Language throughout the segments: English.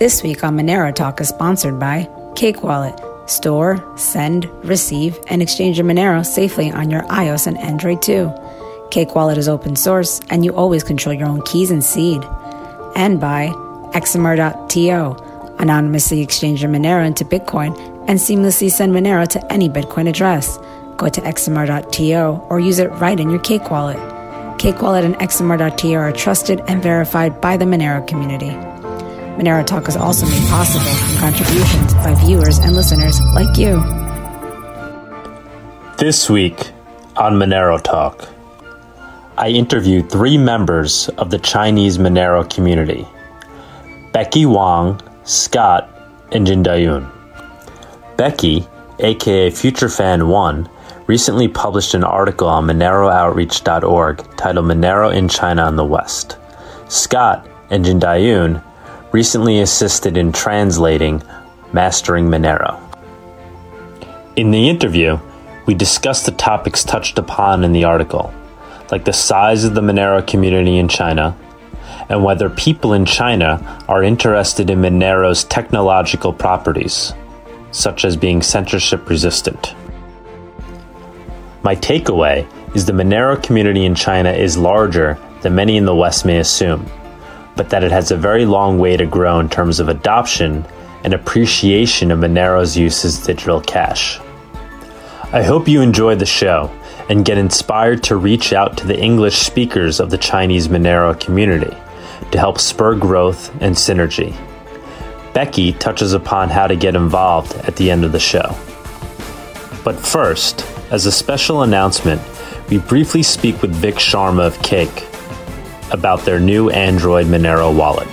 This week on Monero Talk is sponsored by Cake Wallet. Store, send, receive, and exchange your Monero safely on your iOS and Android too. Cake Wallet is open source, and you always control your own keys and seed. And by XMR.to. Anonymously exchange your Monero into Bitcoin and seamlessly send Monero to any Bitcoin address. Go to XMR.to or use it right in your Cake Wallet. Cake Wallet and XMR.to are trusted and verified by the Monero community. Monero Talk is also made possible from contributions by viewers and listeners like you. This week on Monero Talk, I interviewed three members of the Chinese Monero community Becky Wang, Scott, and Jin Dayun. Becky, aka FutureFan1, recently published an article on MoneroOutreach.org titled Monero in China and the West. Scott and Jin Dayun recently assisted in translating Mastering Monero. In the interview, we discussed the topics touched upon in the article, like the size of the Monero community in China, and whether people in China are interested in Monero's technological properties, such as being censorship resistant. My takeaway is the Monero community in China is larger than many in the West may assume but that it has a very long way to grow in terms of adoption and appreciation of Monero's use as digital cash. I hope you enjoy the show and get inspired to reach out to the English speakers of the Chinese Monero community to help spur growth and synergy. Becky touches upon how to get involved at the end of the show. But first, as a special announcement, we briefly speak with Vic Sharma of Cake about their new Android Monero wallet.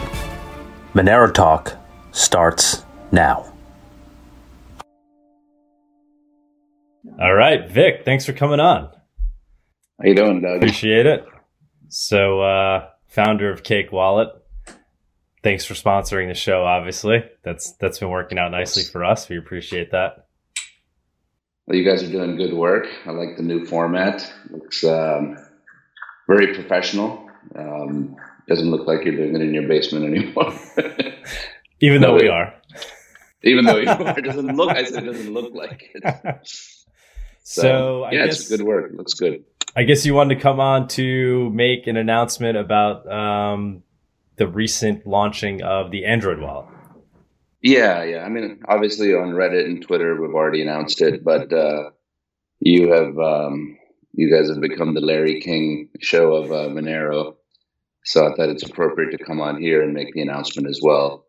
Monero Talk starts now. All right, Vic, thanks for coming on. How you doing, Doug? Appreciate it. So, uh, founder of Cake Wallet, thanks for sponsoring the show. Obviously, that's that's been working out nicely for us. We appreciate that. Well, you guys are doing good work. I like the new format. Looks um, very professional. Um, doesn't look like you're doing it in your basement anymore. even though no, we are. Even though you are, it doesn't look. I said it doesn't look like it. So, so yeah, guess, it's good work. It looks good. I guess you wanted to come on to make an announcement about um, the recent launching of the Android wallet. Yeah, yeah. I mean, obviously on Reddit and Twitter, we've already announced it, but uh, you have um, you guys have become the Larry King show of uh, Monero. So I thought it's appropriate to come on here and make the announcement as well.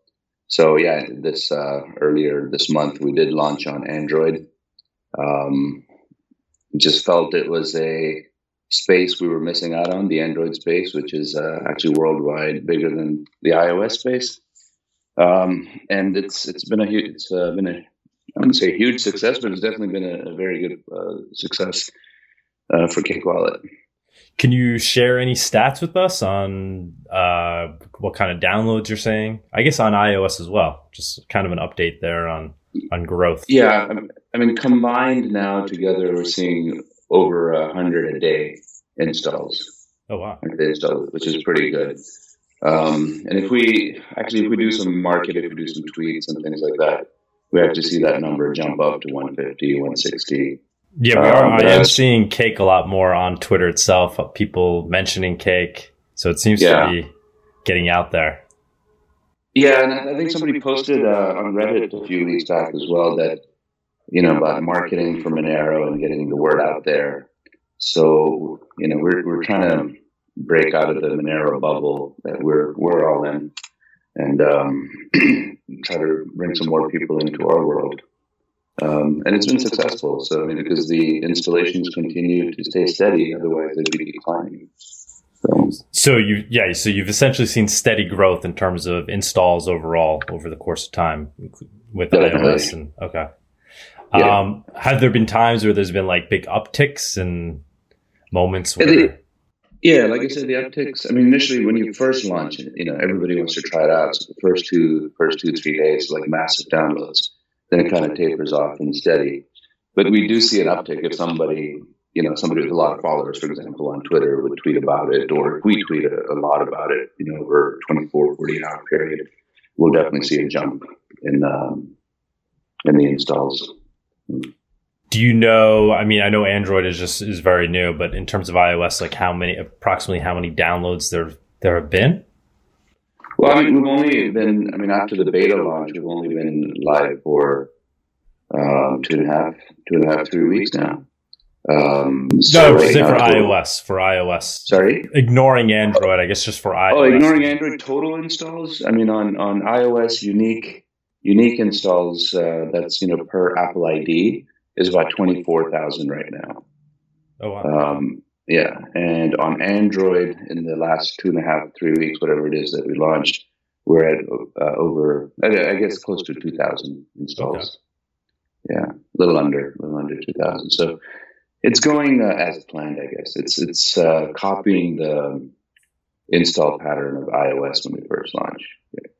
So yeah, this uh, earlier this month we did launch on Android. Um, just felt it was a space we were missing out on the Android space, which is uh, actually worldwide bigger than the iOS space. Um, and it's it's been a huge it's uh, been a I wouldn't say a huge success, but it's definitely been a, a very good uh, success uh, for Cake Wallet. Can you share any stats with us on uh, what kind of downloads you're saying? I guess on iOS as well. Just kind of an update there on on growth. Yeah, I mean combined now together, we're seeing over a hundred a day installs. Oh wow! Installs, which is pretty good. Um, and if we actually if we do some market, if we do some tweets and things like that, we actually see that number jump up to 150, 160. Yeah, we are. Um, I am seeing cake a lot more on Twitter itself. People mentioning cake, so it seems yeah. to be getting out there. Yeah, and I think somebody posted uh, on Reddit a few weeks back as well that you know about marketing for Monero and getting the word out there. So you know we're we're trying to break out of the Monero bubble that we're we're all in, and um, try to bring some more people into our world. Um, and it's been successful. So, I mean, because the installations continue to stay steady, otherwise they'd be declining. So, so you, yeah, so you've essentially seen steady growth in terms of installs overall over the course of time with definitely. iOS. And okay, yeah. um, have there been times where there's been like big upticks and moments where? Yeah, yeah, like I said, the upticks. I mean, initially when you first launch it, you know, everybody wants to try it out. So the first two, first two, three days, like massive downloads then it kind of tapers off and steady. But we do see an uptick if somebody, you know, somebody with a lot of followers, for example, on Twitter would tweet about it, or we tweet a, a lot about it, you know, over a 24, 48 hour period. we'll definitely see a jump in um, in the installs. Do you know? I mean, I know Android is just is very new, but in terms of iOS, like how many, approximately how many downloads there there have been? Well, I mean, we've only been. I mean, after the beta launch, we've only been live for um, two and a half, two and a half, three weeks now. Um, so no, right for iOS. For iOS. Sorry, ignoring Android. I guess just for iOS. Oh, ignoring Android total installs. I mean, on on iOS, unique unique installs. Uh, that's you know per Apple ID is about twenty four thousand right now. Oh wow. Um, yeah, and on Android, in the last two and a half, three weeks, whatever it is that we launched, we're at uh, over, I guess, close to two thousand installs. Okay. Yeah, a little under, a little under two thousand. So it's going uh, as planned, I guess. It's it's uh, copying the install pattern of iOS when we first launched. Yeah.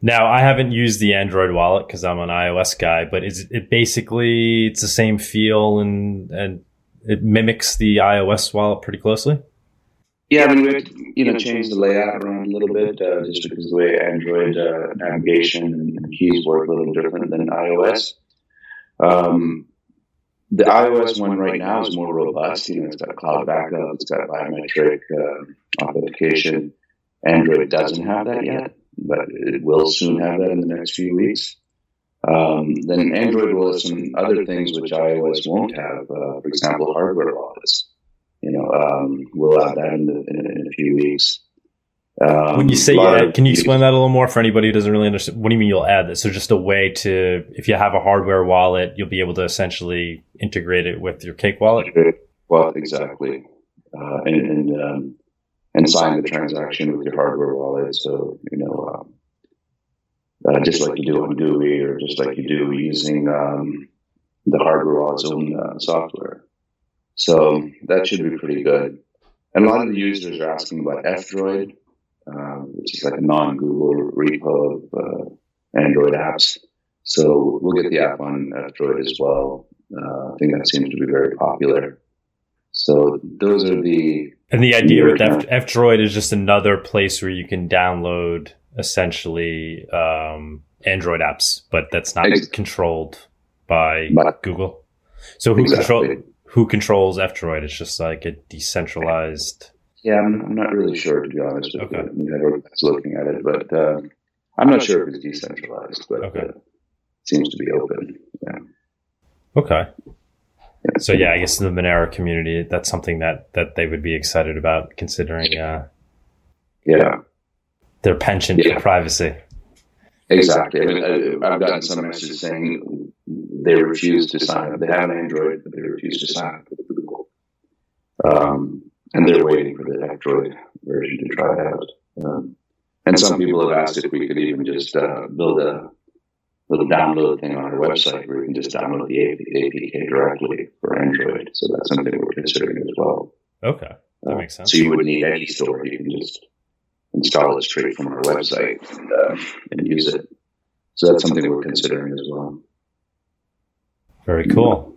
Now, I haven't used the Android wallet because I'm an iOS guy, but is it basically it's the same feel and and it mimics the iOS wallet pretty closely? Yeah, I mean, we have to, you know, change the layout around a little bit uh, just because the way Android uh, navigation and keys work a little different than iOS. Um, the iOS one right now is more robust. You know, it's got cloud backup, it's got biometric uh, authentication. Android doesn't have that yet, but it will soon have that in the next few weeks. Um, then Android will have some other things which iOS won't have. Uh, for example, hardware wallets. You know, um, we'll have that in, the, in, in a few weeks. Um, when you say add, can you explain that a little more for anybody who doesn't really understand? What do you mean you'll add this? So just a way to, if you have a hardware wallet, you'll be able to essentially integrate it with your Cake wallet. Well, exactly, uh, and and, um, and sign the transaction with your hardware wallet. So you know, um, uh, just like you do on GUI or just like you do using um, the hardware wallet's own uh, software. So that should be pretty good. And a lot of the users are asking about F-Droid uh, which is like a non-Google repo of uh, Android apps. So we'll get the app on F-Droid as well. Uh, I think that seems to be very popular. So those are the and the idea with F, F-Droid is just another place where you can download essentially um, Android apps, but that's not exactly. controlled by but, Google. So who exactly. control who controls F-Droid? It's just like a decentralized yeah, I'm, I'm not really sure to be honest. Okay. I looking at it, but uh, I'm not sure if it's decentralized, but okay. uh, it seems to be open. Yeah. Okay. Yeah. So yeah, I guess in the Monero community, that's something that that they would be excited about considering. Uh, yeah. Their penchant yeah. for privacy. Exactly. I mean, I, have gotten some messages saying they refuse to sign up. They have an Android, but they refuse to sign up with Google. Um, and they're waiting for the Android version to try it out. Um, and some people have asked if we could even just uh, build a little download thing on our website where you can just download the APK directly for Android. So that's something we're considering as well. Okay, that uh, makes sense. So you wouldn't need any store; you can just install it straight from our website and, uh, and use it. So that's something we're considering as well. Very cool.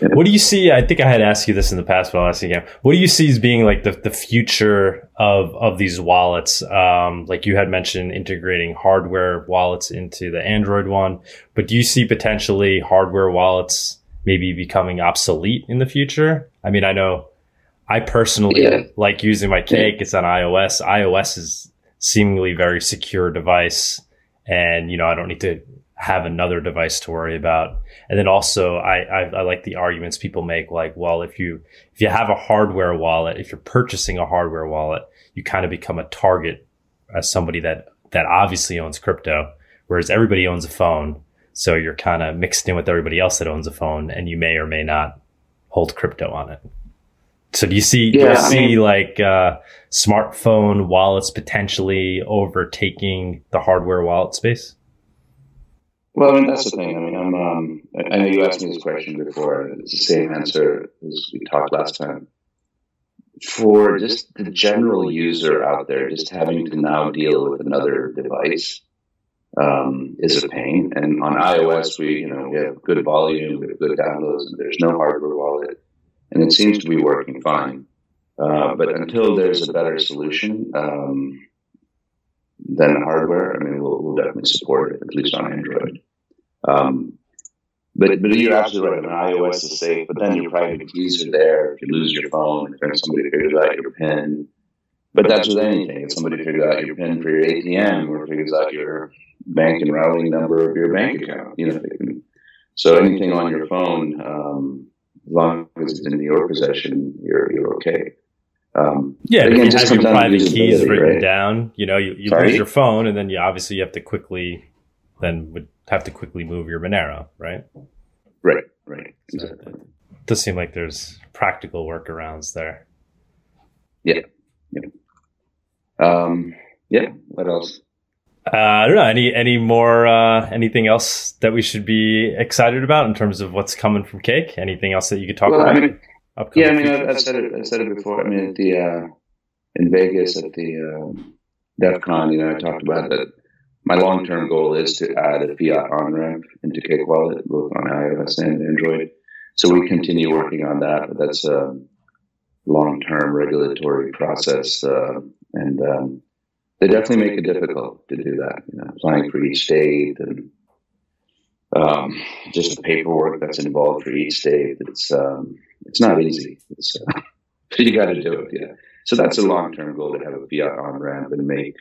What do you see? I think I had asked you this in the past, but I'll ask you again. What do you see as being like the, the future of, of these wallets? Um, like you had mentioned integrating hardware wallets into the Android one, but do you see potentially hardware wallets maybe becoming obsolete in the future? I mean, I know I personally yeah. like using my cake. It's on iOS. iOS is seemingly very secure device. And, you know, I don't need to have another device to worry about. And then also, I, I, I, like the arguments people make, like, well, if you if you have a hardware wallet, if you're purchasing a hardware wallet, you kind of become a target as somebody that that obviously owns crypto, whereas everybody owns a phone. So you're kind of mixed in with everybody else that owns a phone, and you may or may not hold crypto on it. So do you see yeah, do you I see mean, like uh, smartphone wallets potentially overtaking the hardware wallet space? Well, I mean, that's the thing. I mean, I'm, um, I know you asked me this question before. It's the same answer as we talked last time. For just the general user out there, just having to now deal with another device um, is a pain. And on iOS, we, you know, we have good volume, we have good downloads, and there's no hardware wallet, and it seems to be working fine. Uh, but until there's a better solution, um, than hardware, I mean, we'll, we'll definitely support it, at least on Android. Um, but but you're absolutely right. I mean, iOS is safe, but then your private keys are there. If you lose your phone, if somebody figures out your PIN, but that's with anything. If somebody figures out your PIN for your ATM or figures out your bank and routing number of your bank account, you know, so anything on your phone, um, as long as it's in your possession, you're you're okay. Um, yeah, again, if you have your private keys written right? down, you know, you, you lose your phone, and then you obviously you have to quickly then would have to quickly move your Monero, right? Right, right. Exactly. So it does seem like there's practical workarounds there. Yeah. Yeah. Um, yeah. What else? Uh, I don't know. Any any more uh, anything else that we should be excited about in terms of what's coming from Cake? Anything else that you could talk well, about? I mean, yeah, I mean, I've, I've, said it. I said it before. I mean, at the uh, in Vegas at the um, DEF CON, you know, I talked about that my long term goal is to add a fiat on ramp into Cake Wallet, both on iOS and Android. So we continue working on that, but that's a long term regulatory process. Uh, and um, they definitely make it difficult to do that, you know, applying for each state and um, just the paperwork that's involved for each state. It's um, it's not easy. It's uh, you got to do it. Yeah. So that's a long term goal to have a fiat on ramp and make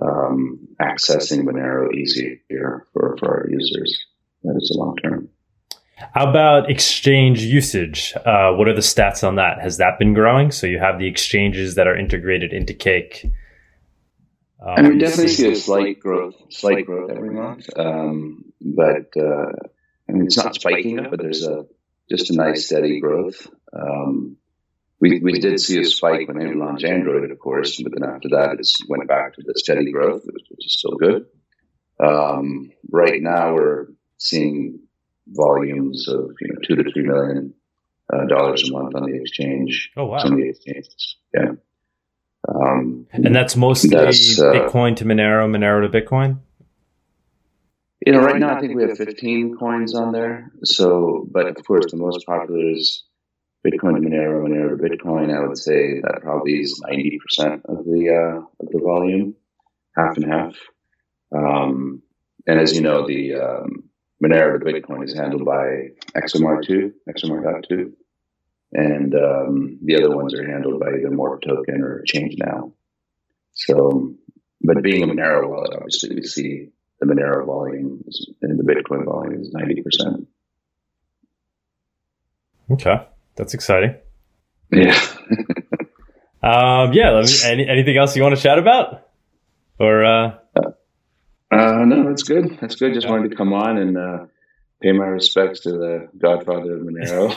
um, accessing Monero easier for, for our users. That is a long term. How about exchange usage? Uh, what are the stats on that? Has that been growing? So you have the exchanges that are integrated into Cake. Um, I mean, definitely see a slight growth, slight growth every month, um, but uh, I mean, it's not spiking up, but there's a just a nice steady growth. Um, we, we did see a spike when they launched Android, of course, but then after that, it went back to the steady growth, which is still good. Um, right now, we're seeing volumes of you know two to three million uh, dollars a month on the exchange. Oh wow! On the exchanges, yeah. Um, and that's mostly that's, uh, Bitcoin to Monero, Monero to Bitcoin. You know, right now I think we have 15 coins on there. So, but of course, the most popular is Bitcoin to Monero, Monero to Bitcoin, I would say that probably is 90% of the, uh, of the volume, half and half. Um, and as you know, the um, Monero to Bitcoin is handled by XMR.to, XMR.to. And um, the other ones are handled by either Morph Token or Change Now. So, but being a Monero wallet, obviously we see the Monero volume and the Bitcoin volume is 90%. Okay. That's exciting. Yeah. um, yeah. Let me, any, anything else you want to chat about? Or, uh, uh, no, that's good. That's good. Just wanted to come on and, uh, pay my respects to the godfather of Monero.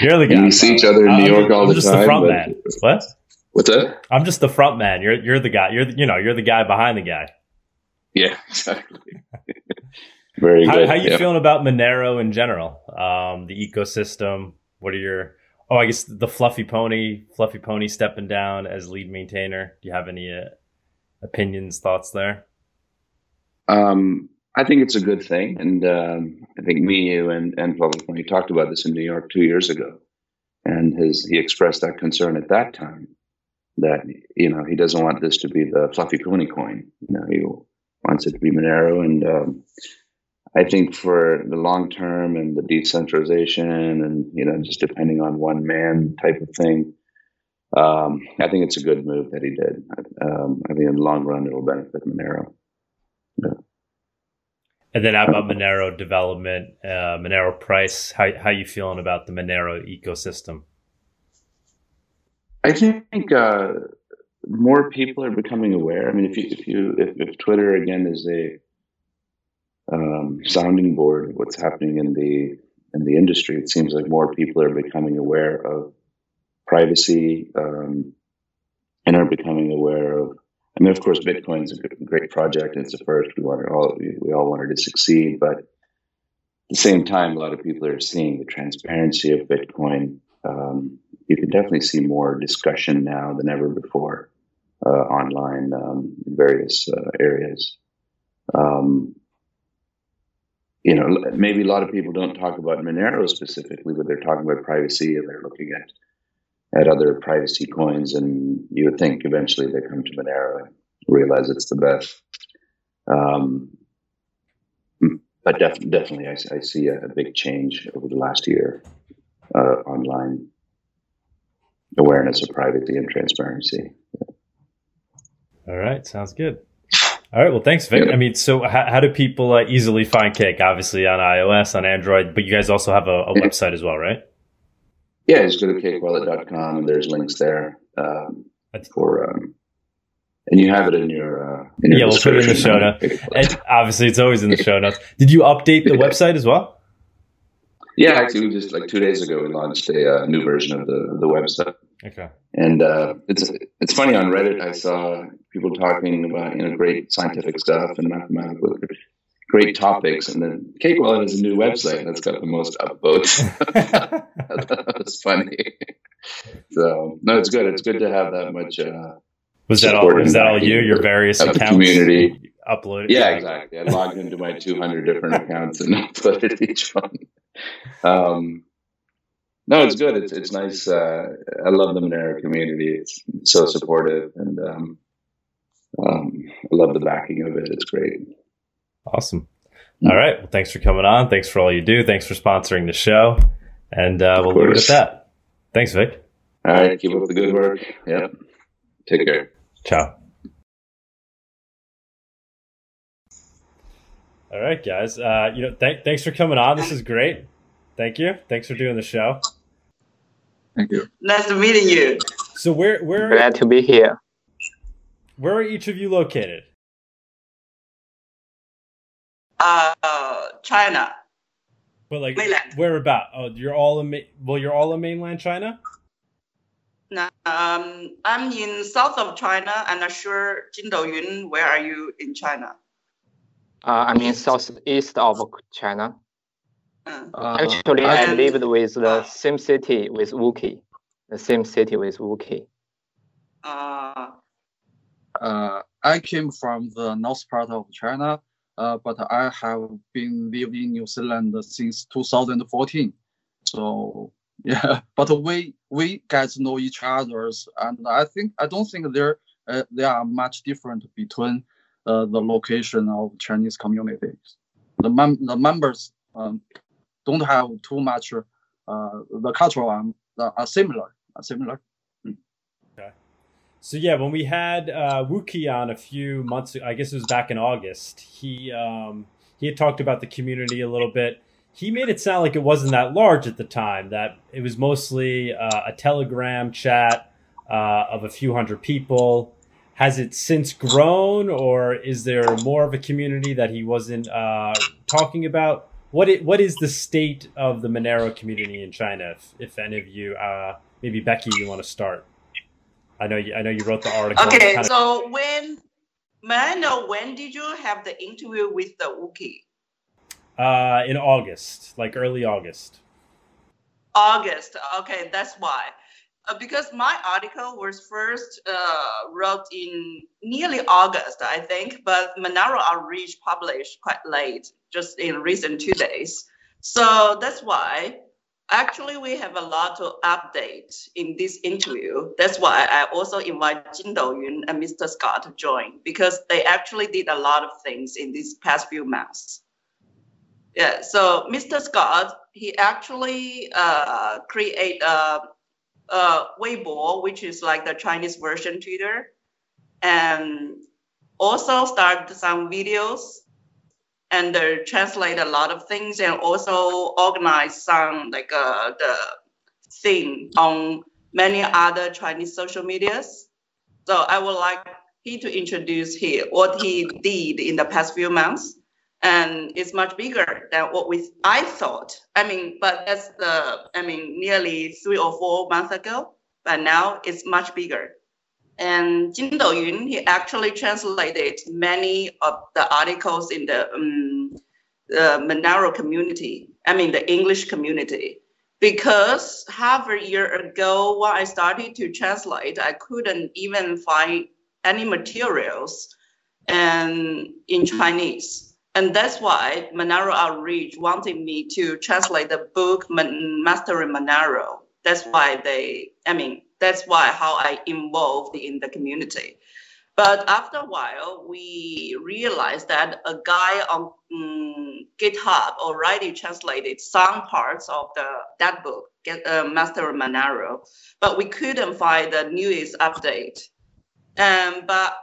You're the guy. We see each other in New York all I'm the just time. The front man. What? What's that? I'm just the front man. You're you're the guy. You're the, you know you're the guy behind the guy. Yeah, exactly. Very how, good. How you yeah. feeling about Monero in general? Um, the ecosystem. What are your oh, I guess the Fluffy Pony, Fluffy Pony stepping down as lead maintainer. Do you have any uh, opinions, thoughts there? Um, I think it's a good thing, and um, I think me, you, and and Fluffy Pony talked about this in New York two years ago, and his he expressed that concern at that time that you know he doesn't want this to be the Fluffy Pony coin. You know, he wants it to be Monero, and um, I think for the long term and the decentralization and you know just depending on one man type of thing, um, I think it's a good move that he did. Um, I think in the long run it'll benefit Monero. And then how about Monero development, uh, Monero price? How how you feeling about the Monero ecosystem? I think uh, more people are becoming aware. I mean, if you if you if, if Twitter again is a um, sounding board of what's happening in the in the industry. It seems like more people are becoming aware of privacy um, and are becoming aware of. I mean, of course, Bitcoin's a great project. And it's the first. We all we all wanted to succeed, but at the same time, a lot of people are seeing the transparency of Bitcoin. Um, you can definitely see more discussion now than ever before uh, online um, in various uh, areas. Um, you know, maybe a lot of people don't talk about Monero specifically, but they're talking about privacy and they're looking at at other privacy coins, and you would think eventually they come to Monero and realize it's the best. Um, but def- definitely, I, I see a, a, big change over the last year uh, online awareness of privacy and transparency. All right, sounds good. All right, well, thanks, Vic. Yeah. I mean, so how, how do people uh, easily find Cake? Obviously on iOS, on Android, but you guys also have a, a website as well, right? Yeah, just go to cakewallet.com and there's links there um, for um, and you have it in your, uh, in your yeah. We'll put it in the show notes. And obviously, it's always in the show notes. Did you update the website as well? Yeah, actually, we just like two days ago we launched a uh, new version of the the website. Okay. And uh, it's it's funny on Reddit. I saw people talking about you know great scientific stuff and mathematical great topics, and then Cake Wallet is a new website that's got the most upvotes. that was funny. So no, it's good. It's good to have that much. Uh, was that all? Was that all you? Your various accounts? Community uploaded. Yeah, exactly. I logged into my 200 different accounts and uploaded each one. Um, no, it's good. It's it's nice. Uh, I love the Monero community. It's so supportive, and um, um, I love the backing of it. It's great. Awesome. All right. Well, thanks for coming on. Thanks for all you do. Thanks for sponsoring the show, and uh, we'll leave it at that. Thanks, Vic. All right. Keep up the good work. Yep. Take care. Ciao. All right, guys. Uh, you know, th- thanks for coming on. This is great. Thank you. Thanks for doing the show. Thank you. Nice to meeting you. So where where glad to be here. Where are each of you located? Uh, China. But like mainland. where about? Oh, you're all in ma- well, you're all in mainland China. No, um, I'm in south of China. I'm not sure, Jindoyun, where are you in China? Uh, I'm in southeast of China. Uh, uh, Actually, I lived with the same city with Wuki, the same city with Wuki. Uh, uh, I came from the north part of China, uh, but I have been living in New Zealand since 2014. So yeah, but we we get to know each others, and I think I don't think there uh, there are much different between uh, the location of Chinese communities. The mem- the members um, don't have too much. Uh, the cultural um, are similar. Are similar. So yeah, when we had uh, Wuki on a few months, I guess it was back in August. He um, he had talked about the community a little bit he made it sound like it wasn't that large at the time, that it was mostly uh, a Telegram chat uh, of a few hundred people. Has it since grown, or is there more of a community that he wasn't uh, talking about? What it, what is the state of the Monero community in China? If, if any of you, uh, maybe Becky, you want to start. I know you, I know you wrote the article. Okay, kind of- so when may I know when did you have the interview with the Wuki? Uh, in August, like early August. August. Okay, that's why. Uh, because my article was first uh, wrote in nearly August, I think, but Monero Outreach published quite late, just in recent two days. So that's why actually we have a lot to update in this interview. That's why I also invite Jin Doyun and Mr. Scott to join because they actually did a lot of things in these past few months. Yeah, so Mr. Scott, he actually uh, create a, a Weibo, which is like the Chinese version Twitter, and also start some videos and uh, translate a lot of things and also organize some like uh, the thing on many other Chinese social medias. So I would like he to introduce here what he did in the past few months and it's much bigger than what we I thought. I mean, but that's the I mean nearly three or four months ago, but now it's much bigger. And Jin Doyun, he actually translated many of the articles in the, um, the community, I mean the English community, because half a year ago when I started to translate, I couldn't even find any materials and in Chinese and that's why Monero Outreach wanted me to translate the book Mastering Monero. That's why they, I mean, that's why how I involved in the community. But after a while, we realized that a guy on um, GitHub already translated some parts of the that book, get, uh, Master Monero, but we couldn't find the newest update. Um, but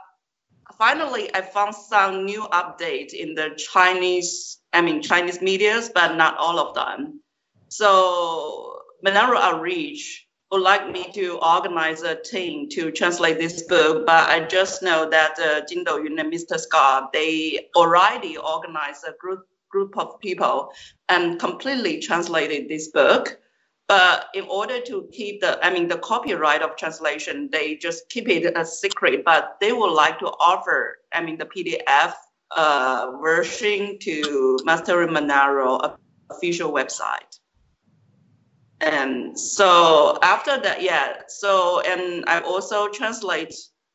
finally, I found some new update in the Chinese, I mean Chinese medias, but not all of them. So Monero Outreach would like me to organize a team to translate this book, but I just know that uh, Jin Douyun and Mr. Scott, they already organized a group group of people and completely translated this book. But in order to keep the, I mean, the copyright of translation, they just keep it a secret. But they would like to offer, I mean, the PDF uh, version to Master Monero official website. And so after that, yeah. So and I also translate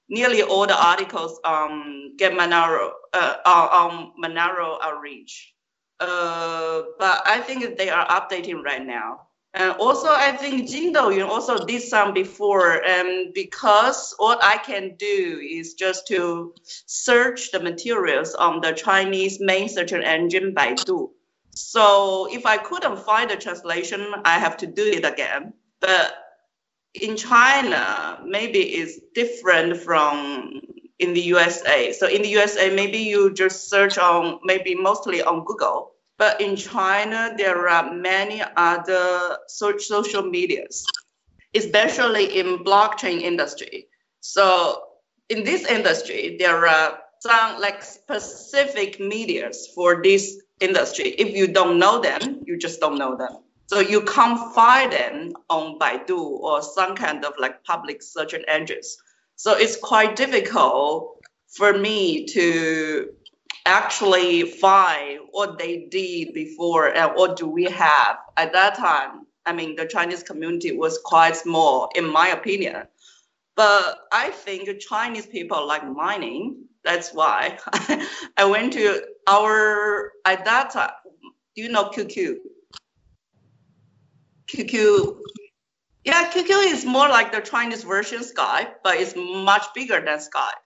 nearly all the articles on Get Monero uh, on Monero Outreach. Uh, but I think they are updating right now. And also, I think Jin you also did some before, and because what I can do is just to search the materials on the Chinese main search engine Baidu. So if I couldn't find the translation, I have to do it again. But in China, maybe it's different from in the USA. So in the USA, maybe you just search on maybe mostly on Google but in China, there are many other social medias, especially in blockchain industry. So in this industry, there are some like specific medias for this industry. If you don't know them, you just don't know them. So you can't find them on Baidu or some kind of like public search engines. So it's quite difficult for me to actually find what they did before and what do we have at that time i mean the chinese community was quite small in my opinion but i think chinese people like mining that's why i went to our at that time do you know qq qq yeah qq is more like the chinese version skype but it's much bigger than skype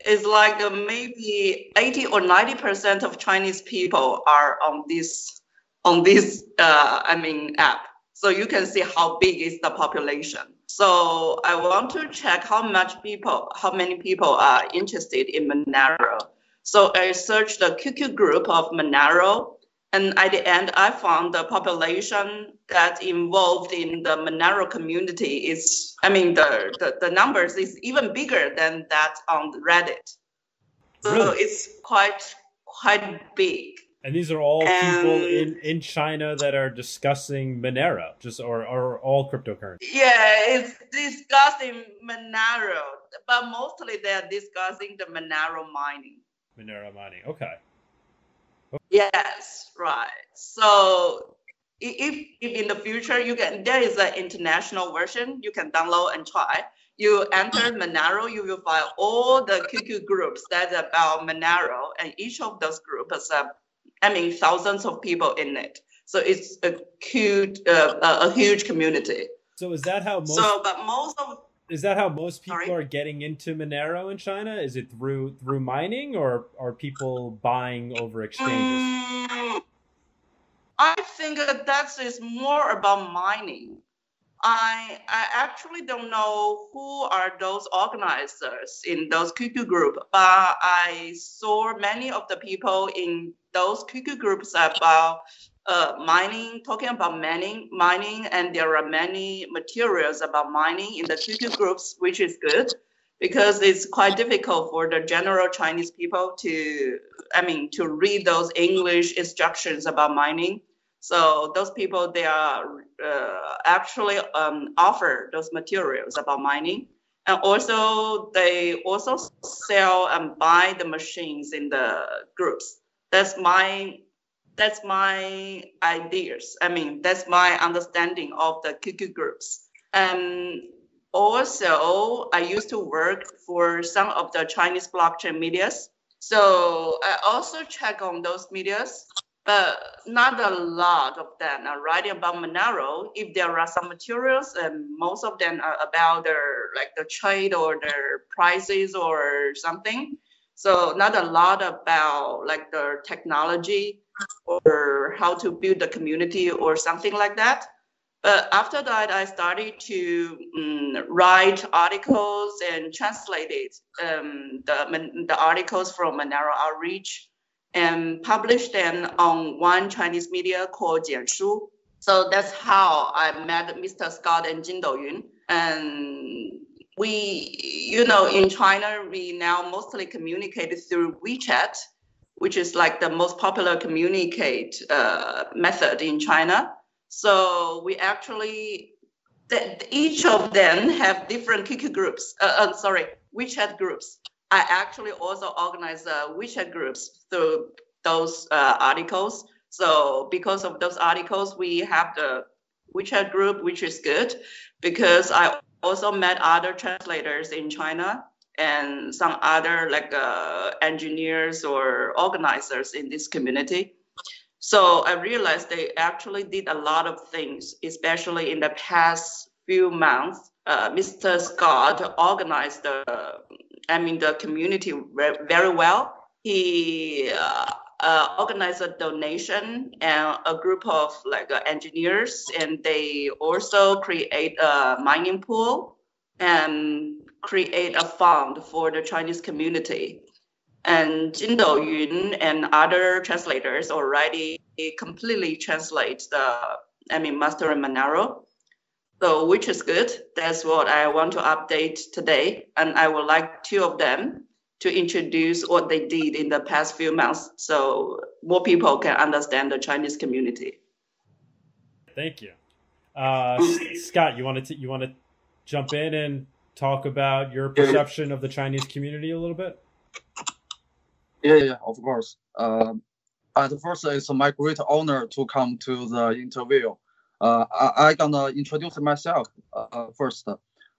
it's like maybe 80 or 90 percent of Chinese people are on this on this uh, I mean app. So you can see how big is the population. So I want to check how much people, how many people are interested in Monero. So I searched the QQ group of Monero and at the end, I found the population that's involved in the Monero community is, I mean, the, the, the numbers is even bigger than that on Reddit. So really? it's quite quite big. And these are all people in, in China that are discussing Monero, just or, or all cryptocurrency. Yeah, it's discussing Monero, but mostly they're discussing the Monero mining. Monero mining, okay. Yes, right. So if, if in the future you can, there is an international version you can download and try. You enter Monero, you will find all the QQ groups that about Monero, and each of those groups have, I mean, thousands of people in it. So it's a huge, uh, a huge community. So is that how most? So, but most of is that how most people Sorry? are getting into Monero in China? Is it through through mining, or are people buying over exchanges? Mm, I think that that is more about mining. I I actually don't know who are those organizers in those QQ group, but I saw many of the people in those QQ groups about uh, mining, talking about mining, mining, and there are many materials about mining in the QQ groups, which is good because it's quite difficult for the general Chinese people to, I mean, to read those English instructions about mining. So those people, they are uh, actually um, offer those materials about mining. And also, they also sell and buy the machines in the groups. That's my that's my ideas. I mean, that's my understanding of the QQ groups. And also, I used to work for some of the Chinese blockchain medias. So I also check on those medias. But not a lot of them are writing about Monero. If there are some materials, and most of them are about their like the trade or their prices or something. So not a lot about like the technology or how to build the community or something like that. But after that, I started to um, write articles and translated um, the, the articles from Monero Outreach and published them on one Chinese media called Jianshu. So that's how I met Mr. Scott and Jin Douyun. And we, you know, in China, we now mostly communicate through WeChat, which is like the most popular communicate uh, method in China. So we actually, each of them have different QQ groups. Uh, uh, sorry, WeChat groups. I actually also organize uh, WeChat groups through those uh, articles. So because of those articles, we have the WeChat group, which is good because I also met other translators in China and some other like uh, engineers or organizers in this community. So I realized they actually did a lot of things, especially in the past few months. Uh, Mr. Scott organized the, I mean, the community very well. He uh, uh, organized a donation and a group of like uh, engineers, and they also create a mining pool and create a fund for the Chinese community. And Jin Douyun and other translators already completely translate the, I mean, Master and Monero. So, which is good. That's what I want to update today. And I would like two of them to introduce what they did in the past few months so more people can understand the Chinese community. Thank you. Uh, Scott, you want to you want to jump in and talk about your perception of the Chinese community a little bit? Yeah, yeah, of course. Um, at first, it's my great honor to come to the interview. Uh, I, I gonna introduce myself uh, first.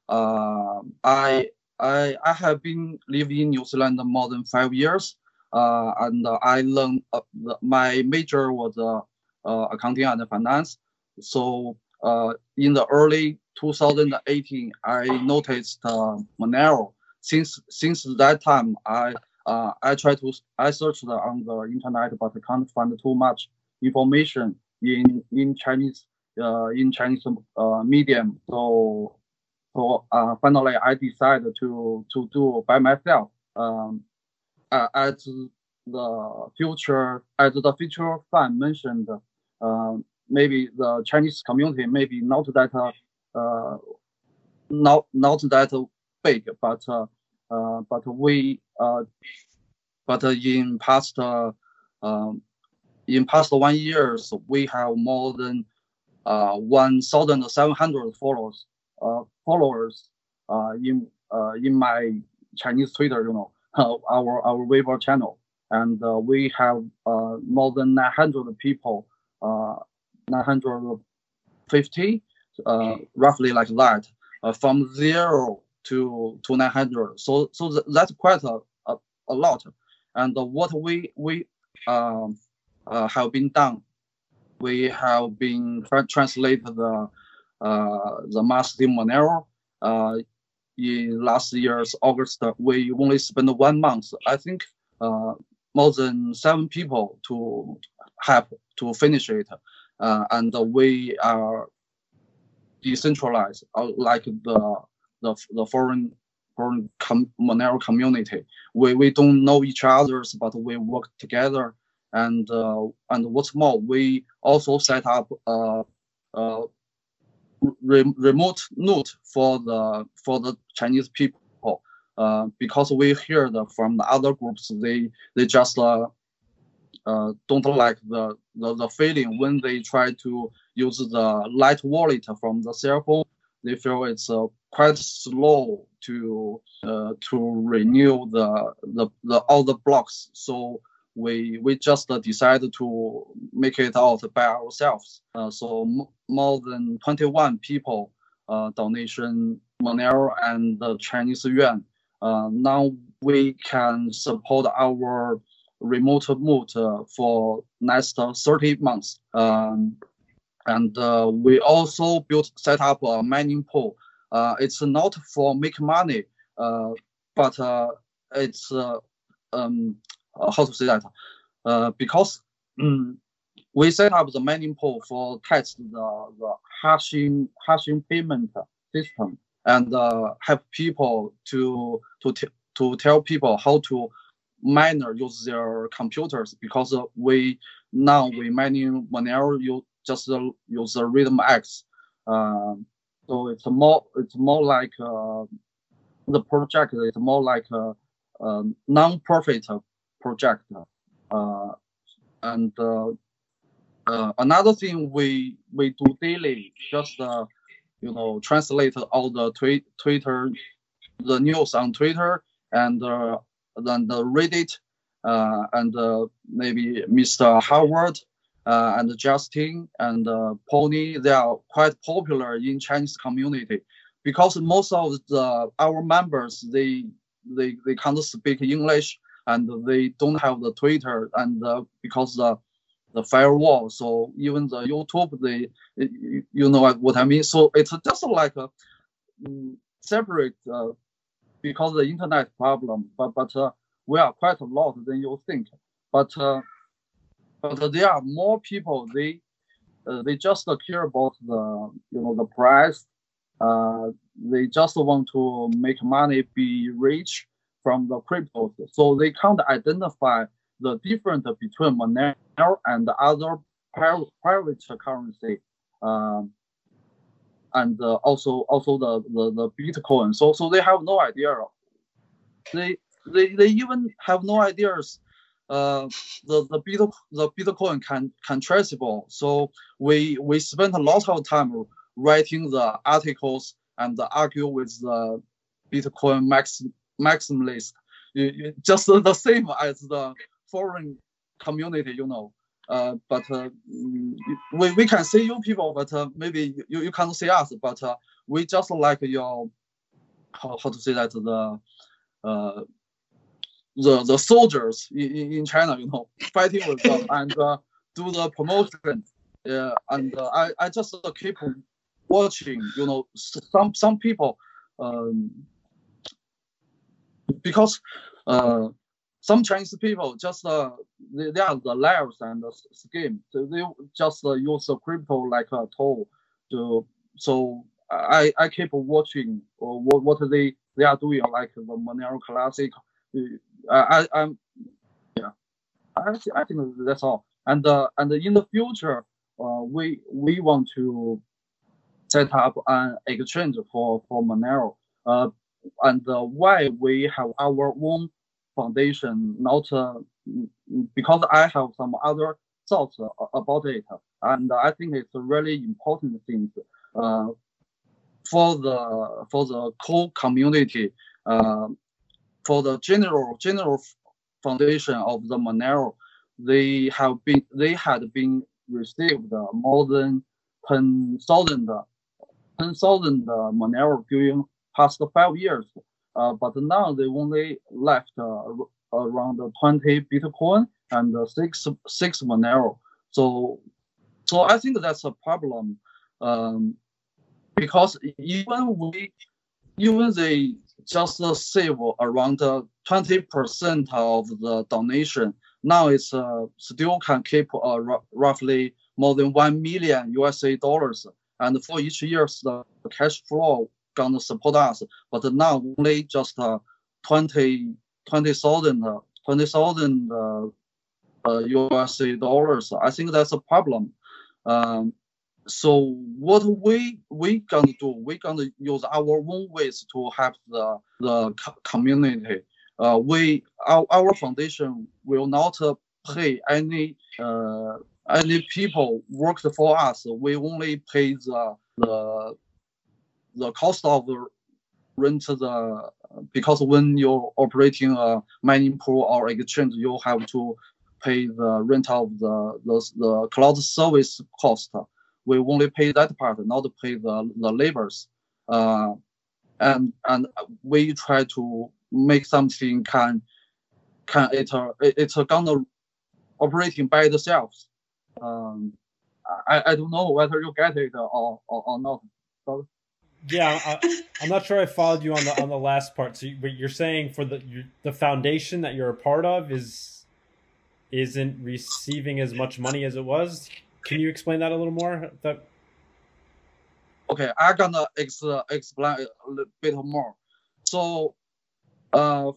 Uh, I I I have been living in New Zealand more than five years, uh, and I learned uh, the, my major was uh, uh, accounting and finance. So uh, in the early 2018, I noticed uh, Monero. Since since that time, I uh, I try to I searched on the internet, but I can't find too much information in in Chinese uh, in Chinese uh, medium. So so uh, finally, I decided to to do by myself. Um, uh, as the future, as the future fan mentioned, uh, maybe the Chinese community maybe not that uh, not not that big, but but we but in past um, in past one years we have more than uh, 1,700 followers uh, followers uh, in uh, in my Chinese Twitter, you know, our our Weibo channel, and uh, we have uh, more than 900 people, uh, 950, uh, roughly like that, uh, from zero to to 900. So so th- that's quite a, a, a lot. And what we we um, uh, have been done, we have been tra- translated the uh, the Master Monero. Uh, in last year's August, we only spent one month. I think uh, more than seven people to help to finish it, and we are decentralized, like the the the foreign foreign Monero community. We we don't know each others, but we work together. And uh, and what's more, we also set up a, a re- remote node for the for the Chinese people. Uh, because we hear the, from the other groups, they they just uh, uh, don't like the, the, the feeling when they try to use the light wallet from the cell phone. They feel it's uh, quite slow to uh, to renew the, the the all the blocks. So we we just decided to make it out by ourselves. Uh, so m- more than 21 people uh, donation Monero and the Chinese yuan. Uh, now we can support our remote node uh, for next 30 months. Um, and uh, we also built set up a mining pool. Uh, it's not for make money, but it's um, how to say that Uh, because um, we set up the mining pool for test the, the hashing hashing payment system and have people to to to tell people how to miner use their computers because we now we mining Monero you just use the RandomX. Uh, so it's more it's more like uh, the project is more like a, a non-profit project. Uh, and uh, uh, another thing we we do daily just you know translate all the tweet Twitter the news on Twitter and then the Reddit and maybe Mr. Howard uh, and Justin and uh, Pony, they are quite popular in Chinese community because most of the our members they they they can't speak English and they don't have the Twitter and uh, because the the firewall. So even the YouTube, they you know what I mean. So it's just like a um, separate uh, because the internet problem. But but uh, we are quite a lot than you think. But uh, but there are more people. They uh, they just care about the you know the price. Uh, they just want to make money, be rich from the cryptos. So they can't identify the difference between Monero and other private currency. Um, and uh, also also the, the, the Bitcoin. So so they have no idea. They they, they even have no ideas uh, the the Bitcoin the Bitcoin can can traceable. So we we spent a lot of time writing the articles and argue with the Bitcoin max maximalist. just the same as the foreign community, you know. Uh, but uh, we, we can see you people, but uh, maybe you, you can't see us. But uh, we just like your how, how to say that the uh, the the soldiers in, in China, you know, fighting with them and uh, do the promotion. Yeah, and uh, I I just uh, keep watching, you know, some some people, um, because uh, some Chinese people just uh, they, they are the liars and the scheme. So they just uh, use the crypto like a tool to. So I I keep watching uh, what what they they are doing like the Monero Classic I, I am yeah, I, I think that's all. And uh, and in the future, uh, we we want to set up an exchange for for Monero. Uh, and why we have our own foundation, not uh, because I have some other thoughts about it, and I think it's a really important thing uh, for the for the core community. Uh, for the general general foundation of the Monero, they have been they had been received more than 10,000 10,000 Monero during past five years. Uh, but now they only left uh, around 20 Bitcoin and six six Monero. So so I think that's a problem um, because even we even they just save around 20% of the donation. Now it's uh, still can keep uh, roughly more than 1 million USA dollars. And for each year, the cash flow gonna support us. But now only just uh, 20, 20,000 20,000 uh, uh, dollars. I think that's a problem. Um, so what we we gonna do? We gonna use our own ways to help the the community. Uh, we our, our foundation will not uh, pay any uh, any people worked for us. We only pay the the the cost of the rent the because when you're operating a mining pool or exchange, you have to pay the rent of the the, the cloud service cost we only pay that part, not pay the, the labors. Uh, and and we try to make something can can it uh, it, it's gonna operating by itself. Um, I, I don't know whether you get it or or, or not. Sorry. Yeah, I, am not sure I followed you on the on the last part. So, you, but you're saying for the you, the foundation that you're a part of is isn't receiving as much money as it was. Can you explain that a little more? That okay, I'm gonna ex- explain a little bit more. So, uh,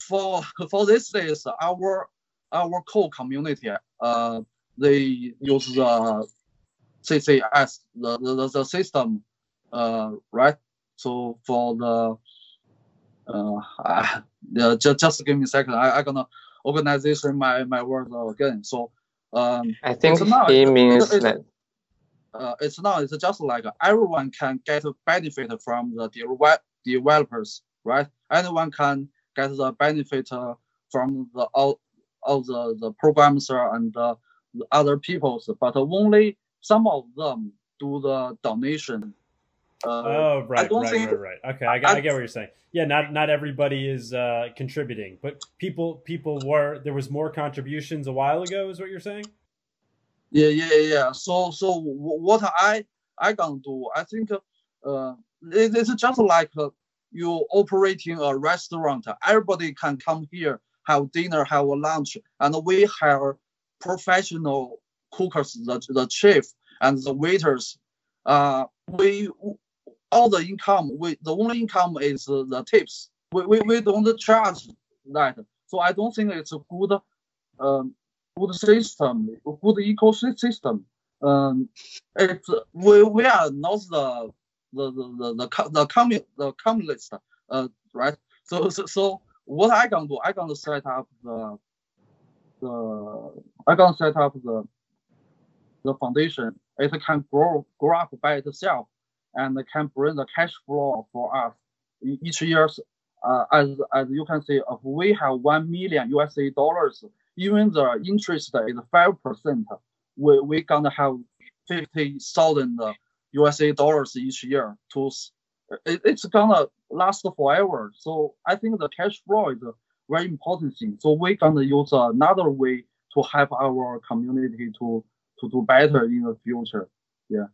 for for this is our our core community. Uh, they use the CCS the the, the system, uh, right? So for the uh, uh just just give me a second. I I gonna organization my my words again. So um, I think he means it's, that. Uh, it's not. It's just like everyone can get benefit from the de- developers, right? Anyone can get the benefit uh, from the all, all the, the programs and uh, the other peoples, but only some of them do the donation. Uh, oh right, right, right, right. Okay, I, I, I, get what you're saying. Yeah, not not everybody is uh, contributing, but people people were there was more contributions a while ago. Is what you're saying? Yeah, yeah, yeah. So so what I I gonna do? I think uh, it, it's just like uh, you operating a restaurant. Everybody can come here, have dinner, have a lunch, and we have professional cookers, the, the chef and the waiters. Uh, we all the income, we the only income is the tips. We, we, we don't charge that. So I don't think it's a good um, good system, good ecosystem. Um, it's we, we are not the the the the the, the, commun, the communist, uh, right? So, so so what I gonna do? I gonna set up the the I gonna set up the the foundation. It can grow grow up by itself and can bring the cash flow for us each year. Uh, as as you can see, if we have one million USA dollars, even the interest is five percent, we we gonna have fifty thousand USA dollars each year to it, it's gonna last forever. So I think the cash flow is a very important thing. So we're gonna use another way to help our community to to do better in the future. Yeah.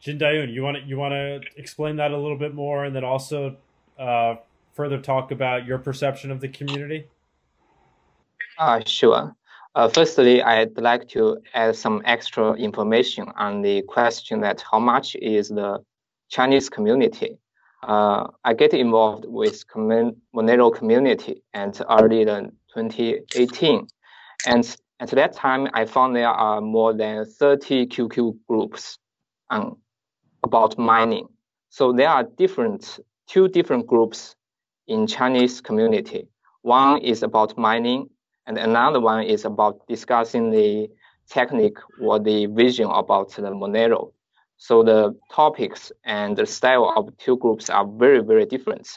Jin Dayun, you want to you want to explain that a little bit more, and then also uh, further talk about your perception of the community. Uh, sure. Uh, firstly, I'd like to add some extra information on the question that how much is the Chinese community. Uh, I get involved with commun- Monero community and early in 2018. And at that time, I found there are more than 30 QQ groups on about mining. So there are different, two different groups in Chinese community. One is about mining and another one is about discussing the technique or the vision about the Monero. So the topics and the style of two groups are very, very different.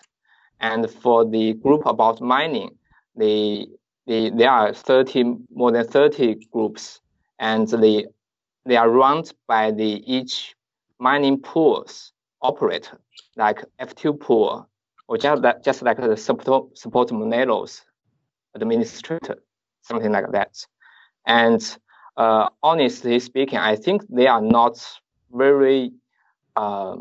And for the group about mining, the, the, there are 30, more than 30 groups and the, they are run by the each mining pools operate, like F2 pool, or just, that, just like the support, support Monero's administrator, something like that. And uh, honestly speaking, I think they are not very uh,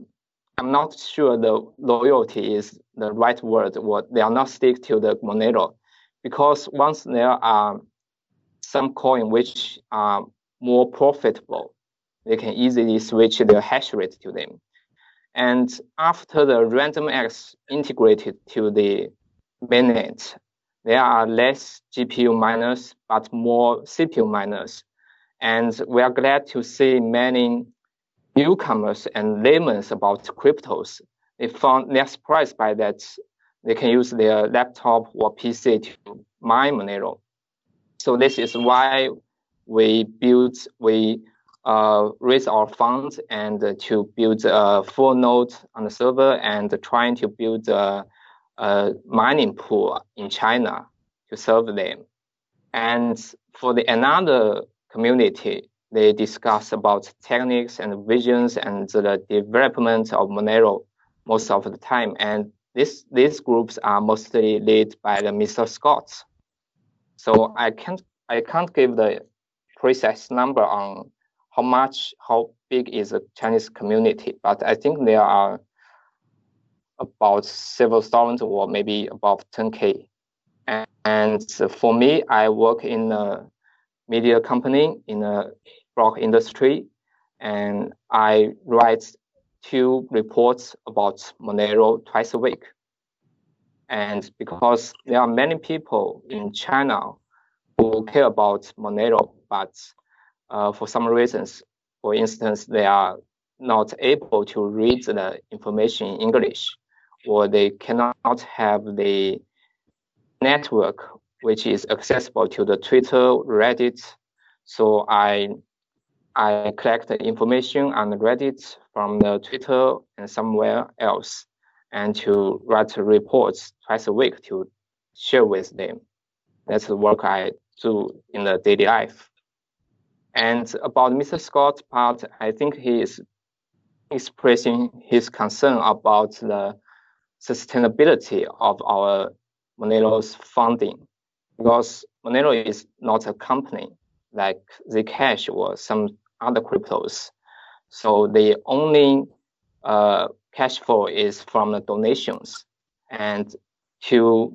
I'm not sure the loyalty is the right word. What they are not stick to the Monero, because once there are some coin which are more profitable, they can easily switch their hash rate to them. And after the RandomX integrated to the mainnet, there are less GPU miners but more CPU miners. And we are glad to see many newcomers and laymen about cryptos, they found they're surprised by that they can use their laptop or PC to mine Monero. So this is why we built, we uh, raise our funds and to build a full node on the server and trying to build a, a mining pool in China to serve them. And for the another community, they discuss about techniques and visions and the development of Monero most of the time. And this, these groups are mostly led by the Mr. Scott. So I can't I can't give the precise number on how much how big is the Chinese community, but I think there are about several thousand or maybe about 10k. And, for me, I work in a media company in a blog industry, and I write two reports about Monero twice a week. And because there are many people in China who care about Monero, but uh, for some reasons, for instance, they are not able to read the information in English, or they cannot have the network which is accessible to the Twitter, Reddit. So I I collect the information on Reddit from the Twitter and somewhere else and to write reports twice a week to share with them. That's the work I do in the daily life. And about Mr. Scott's part, I think he is expressing his concern about the sustainability of our Monero's funding because Monero is not a company like Zcash or some other cryptos. So the only uh, cash flow is from the donations. And to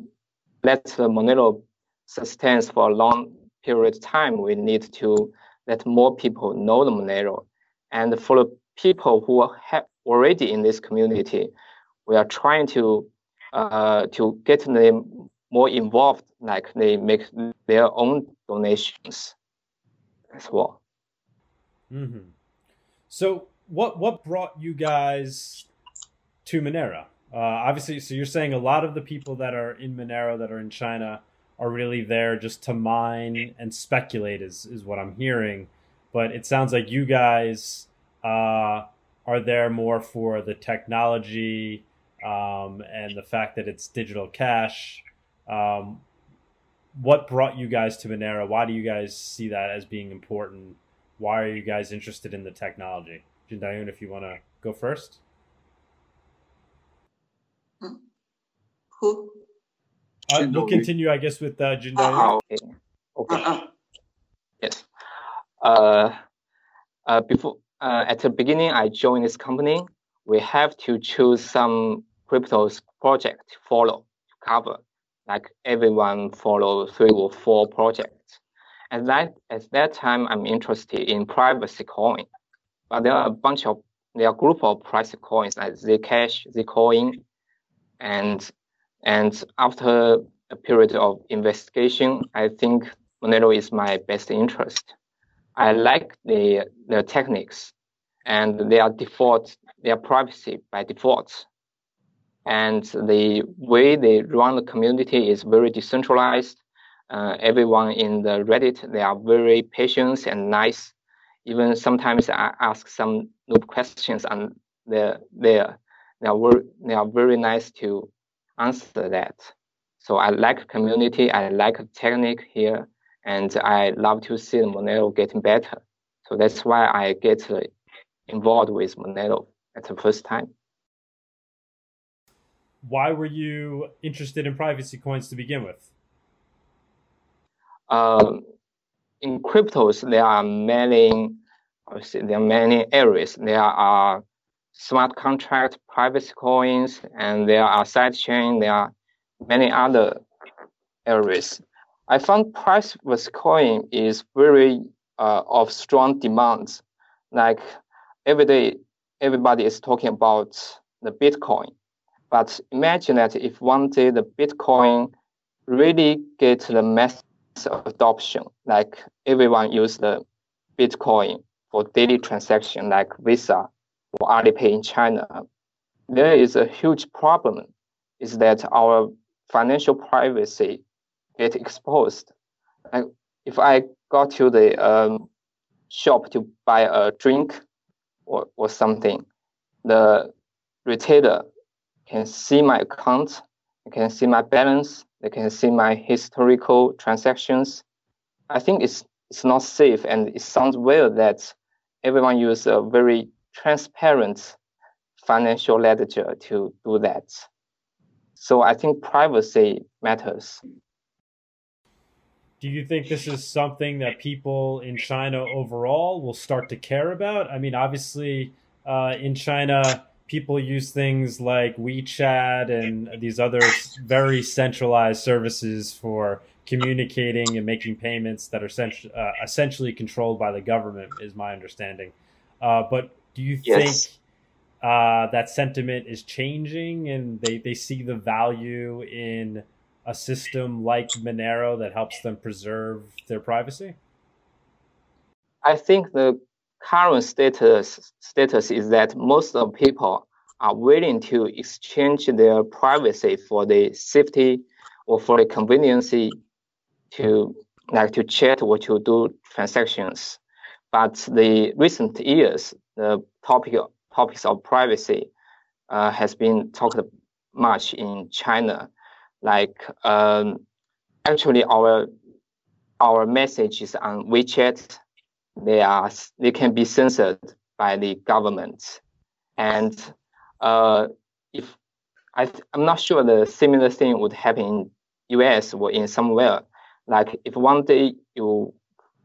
let the Monero sustain for a long period of time, we need to let more people know the Monero. And for the people who are already in this community, we are trying to uh, to get them more involved, like they make their own donations as well. Mm-hmm. So, what what brought you guys to Monero? Uh, obviously, so you're saying a lot of the people that are in Monero that are in China are really there just to mine and speculate, is is what I'm hearing. But it sounds like you guys uh, are there more for the technology um, and the fact that it's digital cash. Um, what brought you guys to Monero? Why do you guys see that as being important? Why are you guys interested in the technology? Jindayun, if you want to go first. Who? Uh, we'll continue, I guess, with uh, Jindayun. okay. Okay. Uh-uh. Yes. Uh, uh, before uh, at the beginning, I joined this company. We have to choose some cryptos project to follow to cover. Like everyone follow three or four projects. At that at that time, I'm interested in privacy coin, but there are a bunch of there are a group of privacy coins like Zcash, Zcoin, and and after a period of investigation, I think Monero is my best interest. I like the the techniques and their default, their privacy by default. And the way they run the community is very decentralized. Uh, everyone in the Reddit, they are very patient and nice. Even sometimes I ask some noob questions and they're there. They are very, they are very nice to answer that. So I like community. I like technique here, and I love to see Monero getting better. So that's why I get involved with Monero at the first time. Why were you interested in privacy coins to begin with? Um, in cryptos, there are many, there are many areas. There are smart contract, privacy coins, and there are sidechain. There are many other areas. I found privacy coin is very uh, of strong demand. Like every day everybody is talking about the Bitcoin. But imagine that if one day the Bitcoin really get the mass adoption, like everyone use the Bitcoin for daily transaction like Visa or Alipay in China, there is a huge problem is that our financial privacy get exposed. If I go to the um, shop to buy a drink or, or something, the retailer can see my account, they can see my balance, they can see my historical transactions. I think it's it's not safe and it sounds weird that everyone use a very transparent financial ledger to do that. So I think privacy matters. do you think this is something that people in China overall will start to care about? I mean, obviously, uh, in China, people use things like WeChat and these other very centralized services for communicating and making payments that are uh, essentially controlled by the government, is my understanding. Uh, but do you yes. think uh, that sentiment is changing and they, they see the value in a system like Monero that helps them preserve their privacy? I think the current status status is that most of people are willing to exchange their privacy for the safety or for the convenience to like to chat or to do transactions. But the recent years, the topic topics of privacy uh, has been talked much in China. Like um, actually, our our messages on WeChat they are they can be censored by the government, and uh, if I I'm not sure the similar thing would happen in U.S. or in somewhere. Like if one day you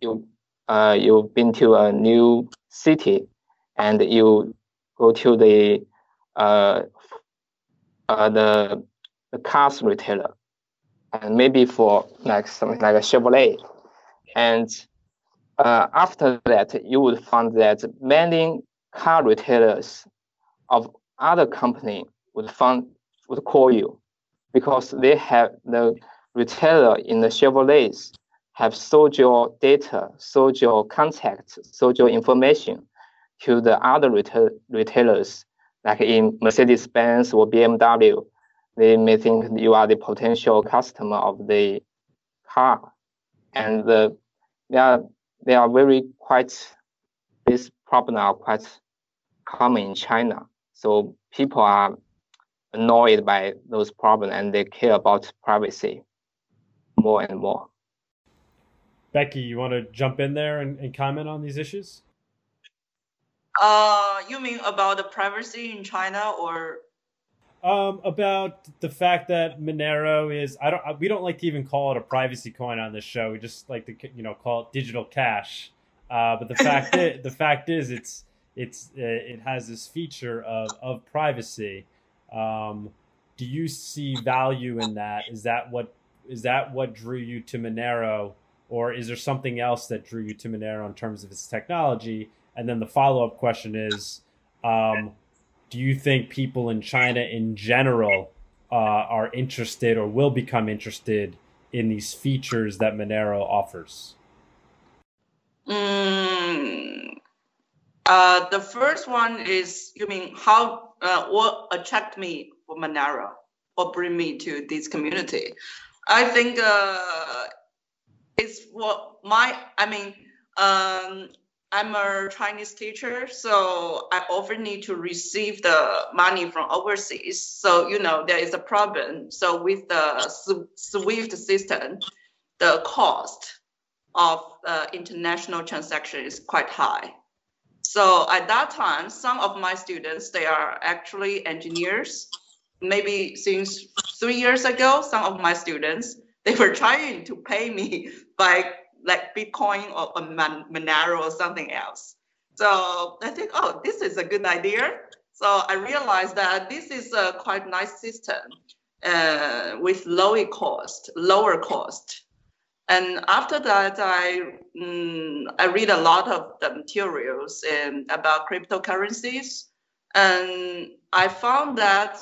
you uh, you've been to a new city and you go to the uh, uh, the the cars retailer. And maybe for like something like a Chevrolet. And uh, after that, you would find that many car retailers of other company would find would call you. Because they have the retailer in the Chevrolets have sold your data, sold your contacts, sold your information to the other retail, retailers, like in Mercedes-Benz or BMW. They may think you are the potential customer of the car, and the, they are they are very quite this problem are quite common in China. So people are annoyed by those problems and they care about privacy more and more. Becky, you want to jump in there and, and comment on these issues? Uh, you mean about the privacy in China or um, about the fact that Monero is I don't we don't like to even call it a privacy coin on this show. We just like to you know call it digital cash. Uh, but the fact is, the fact is it's it's uh, it has this feature of of privacy. Um, do you see value in that? Is that what is that what drew you to Monero, or is there something else that drew you to Monero in terms of its technology? And then the follow up question is. Um, do you think people in China in general uh, are interested or will become interested in these features that Monero offers? Mm, uh, the first one is you mean how uh, what attract me for Monero or bring me to this community? I think uh, it's what my I mean um, I'm a Chinese teacher, so I often need to receive the money from overseas. So, you know, there is a problem. So, with the SWIFT system, the cost of uh, international transaction is quite high. So, at that time, some of my students, they are actually engineers. Maybe since three years ago, some of my students, they were trying to pay me by like Bitcoin or Monero or something else. So I think, oh, this is a good idea. So I realized that this is a quite nice system uh, with lower cost, lower cost. And after that, I um, I read a lot of the materials in, about cryptocurrencies, and I found that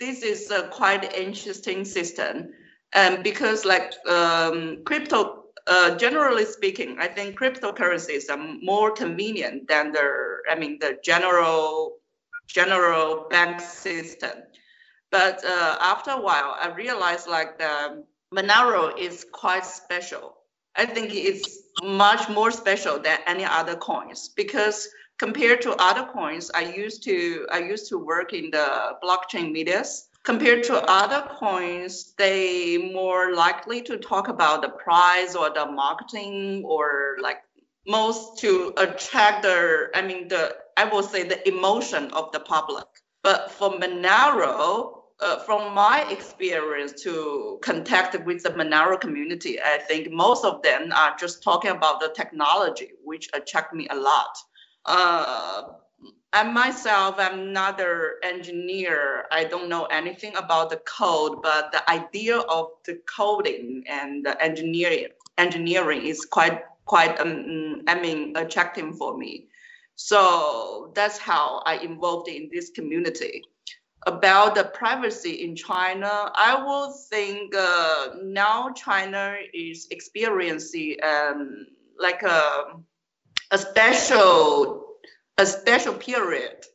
this is a quite interesting system. And because like um, crypto uh, generally speaking, I think cryptocurrencies are more convenient than the, I mean, the general general bank system. But uh, after a while, I realized like the Monero is quite special. I think it's much more special than any other coins because compared to other coins, I used to I used to work in the blockchain medias compared to other coins, they more likely to talk about the price or the marketing or like most to attract the, I mean, the, I will say the emotion of the public. But for Monero, uh, from my experience to contact with the Monero community, I think most of them are just talking about the technology, which attract me a lot. Uh, and myself, I'm not an engineer. I don't know anything about the code, but the idea of the coding and the engineering engineering is quite quite um, I mean attractive for me. So that's how I involved in this community. About the privacy in China, I would think uh, now China is experiencing um, like a, a special a special period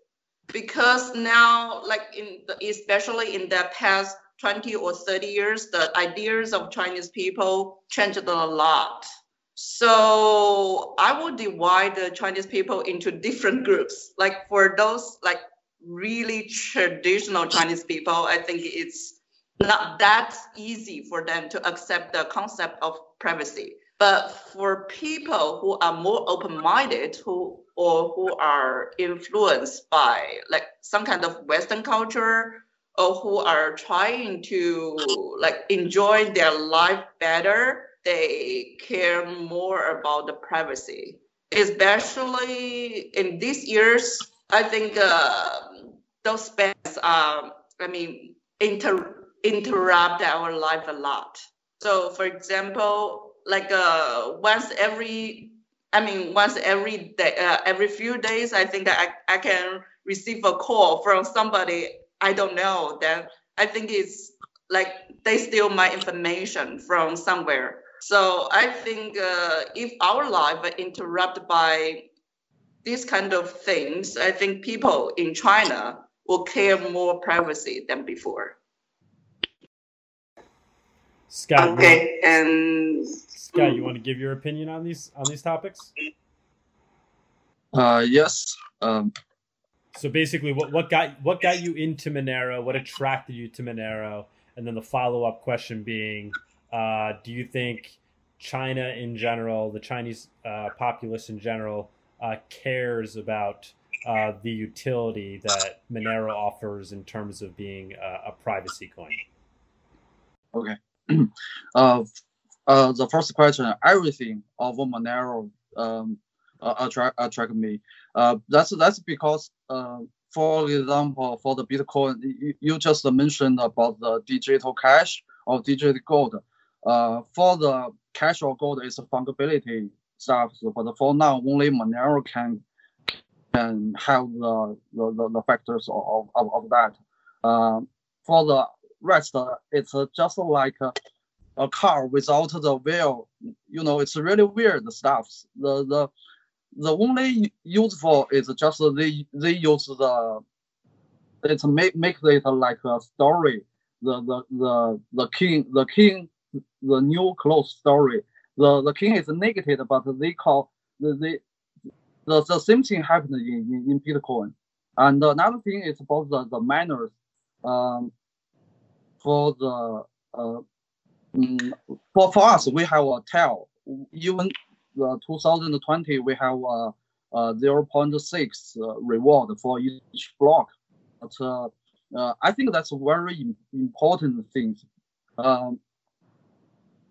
because now like in the, especially in the past 20 or 30 years the ideas of chinese people changed a lot. So i would divide the chinese people into different groups. Like for those like really traditional chinese people i think it's not that easy for them to accept the concept of privacy. But for people who are more open-minded, who or who are influenced by like some kind of Western culture, or who are trying to like enjoy their life better, they care more about the privacy. Especially in these years, I think uh, those spends are, I mean, inter- interrupt our life a lot. So, for example, like uh, once every I mean once every day uh, every few days I think I, I can receive a call from somebody I don't know then I think it's like they steal my information from somewhere so I think uh, if our life are interrupted by these kind of things I think people in China will care more privacy than before Scott. Okay, and Scott, you want to give your opinion on these on these topics? Uh, yes. Um, so basically, what what got what got you into Monero? What attracted you to Monero? And then the follow up question being, uh, do you think China in general, the Chinese uh, populace in general, uh, cares about uh, the utility that Monero offers in terms of being a, a privacy coin? Okay. uh, uh, the first question, everything of Monero um, uh, attract attract me. Uh, that's that's because, uh, for example, for the Bitcoin, you, just mentioned about the digital cash or digital gold. Uh, for the cash or gold, it's fungibility stuff. But for now, only Monero can can have the the, the, factors of, of, of that. Uh, for the rest, it's just like a car without the wheel. You know, it's really weird stuff. The the the only useful is just they they use the it make make it like a story. The the the the king the king the new clothes story. The the king is negative, but they call the the the, the same thing happened in, in, in Bitcoin. And another thing is about the, the miners. Um, for the uh, Mm, for, for us, we have a tail. Even the 2020, we have a, a 0.6 uh, reward for each block. But uh, uh, I think that's a very important thing. Um,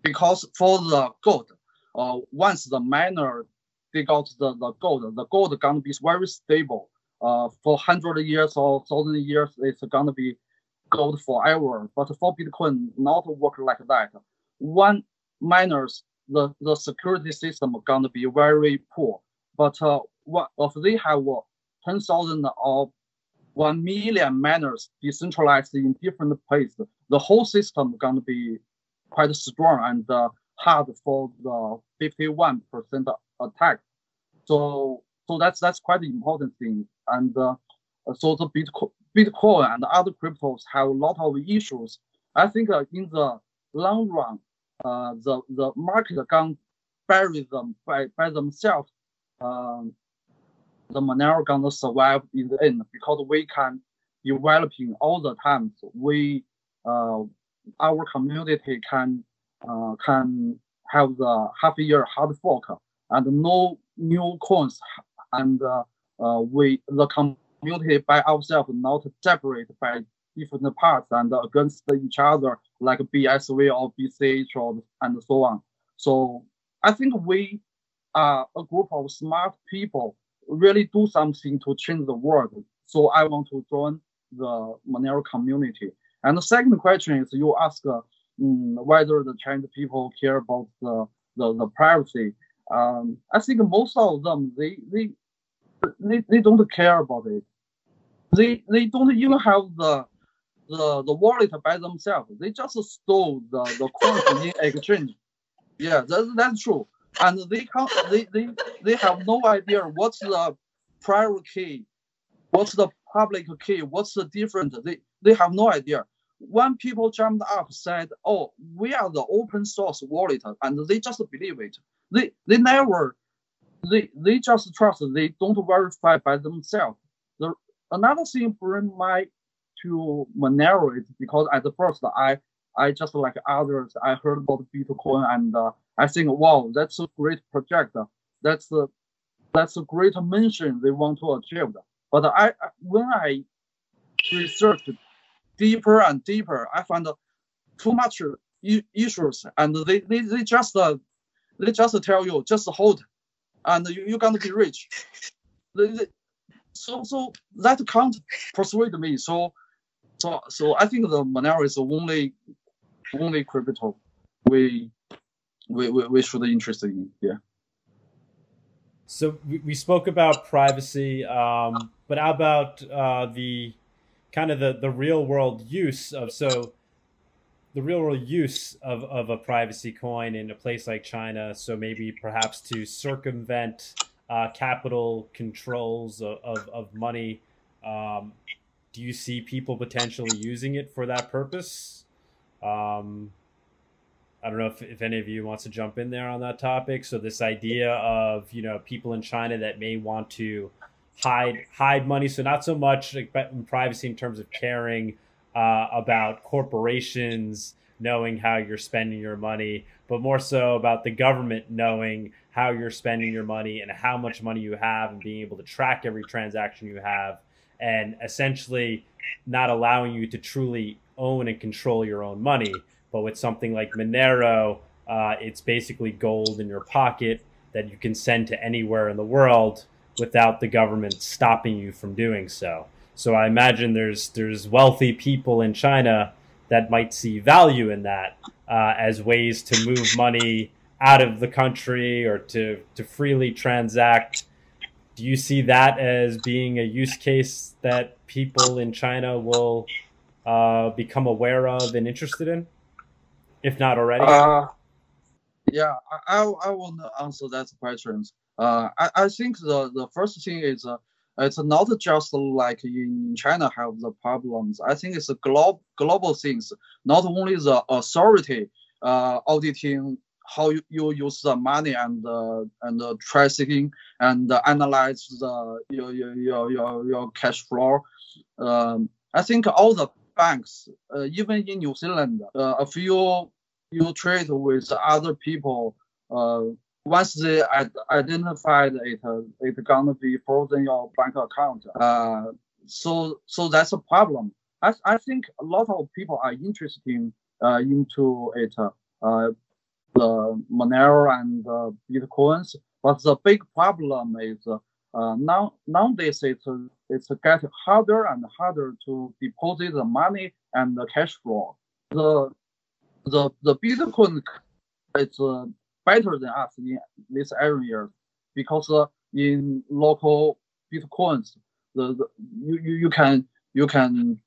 because for the gold, uh, once the miner dig out the, the gold, the gold gonna be very stable. Uh, for hundred years or thousand years, it's gonna be gold forever. But for Bitcoin, not work like that. One miners, the, the security system gonna be very poor. But uh, what if they have uh, 10,000 or 1 million miners decentralized in different places, the whole system gonna be quite strong and uh, hard for the 51% attack. So so that's that's quite an important thing. And uh, so the Bitcoin, Bitcoin and other cryptos have a lot of issues. I think uh, in the long run, uh, the the market can bury them by, by themselves. Um, the Monero gonna survive in the end because we can developing all the time. We uh, our community can uh, can have the half year hard fork and no new coins and uh, uh, we the community by ourselves not separated by different parts and against each other, like BSV or BCH or and so on. So I think we are a group of smart people really do something to change the world. So I want to join the Monero community. And the second question is you ask uh, whether the Chinese people care about the, the, the privacy. Um, I think most of them, they, they, they, they don't care about it. They, they don't even have the, the, the wallet by themselves. They just stole the, the coins in exchange. Yeah, that's, that's true. And they can't, they, they, they have no idea what's the private key, what's the public key, what's the different. They, they have no idea. When people jumped up said, "Oh, we are the open source wallet," and they just believe it. They they never, they they just trust. They don't verify by themselves. The another thing bring my to Monero is because at the first I I just like others I heard about Bitcoin and uh, I think wow that's a great project. That's a that's a great mission they want to achieve. But I when I researched deeper and deeper, I found too much issues, and they they, they just uh, they just tell you just hold, and you, you're gonna be rich. So so that can't persuade me. So so so I think the Monero is the only only crypto we we, we, should interested in. Yeah. So we, we spoke about privacy, um, but how about uh, the kind of the, the real world use of so the real world use of, of a privacy coin in a place like China. So maybe perhaps to circumvent uh, capital controls of, of, of money. Um, do you see people potentially using it for that purpose? Um, I don't know if, if any of you wants to jump in there on that topic. So this idea of you know people in China that may want to hide hide money. So not so much like privacy in terms of caring uh, about corporations knowing how you're spending your money, but more so about the government knowing how you're spending your money and how much money you have and being able to track every transaction you have and essentially not allowing you to truly own and control your own money but with something like Monero, uh, it's basically gold in your pocket that you can send to anywhere in the world without the government stopping you from doing so. So I imagine there's there's wealthy people in China that might see value in that uh, as ways to move money out of the country or to to freely transact. Do you see that as being a use case that people in China will uh, become aware of and interested in? if not already? Uh, yeah, I, I, want to answer that question. Uh, I, I think the, the first thing is uh, it's not just like in China have the problems. I think it's a global global things. Not only the authority uh, auditing how you, you use the money and uh, and uh, tracing and uh, analyze the your your your your, cash flow. Um, I think all the banks, uh, even in New Zealand, uh, a few you trade with other people, uh, once they identified it, uh, it's gonna be frozen your bank account. Uh, so so that's a problem. I, I think a lot of people are interested uh, into it, uh, the Monero and uh, Bitcoins. But the big problem is uh, now nowadays it's it's getting harder and harder to deposit the money and the cash flow. The the the Bitcoin is uh, better than us in this area because uh, in local Bitcoins, the, the you, you, can you can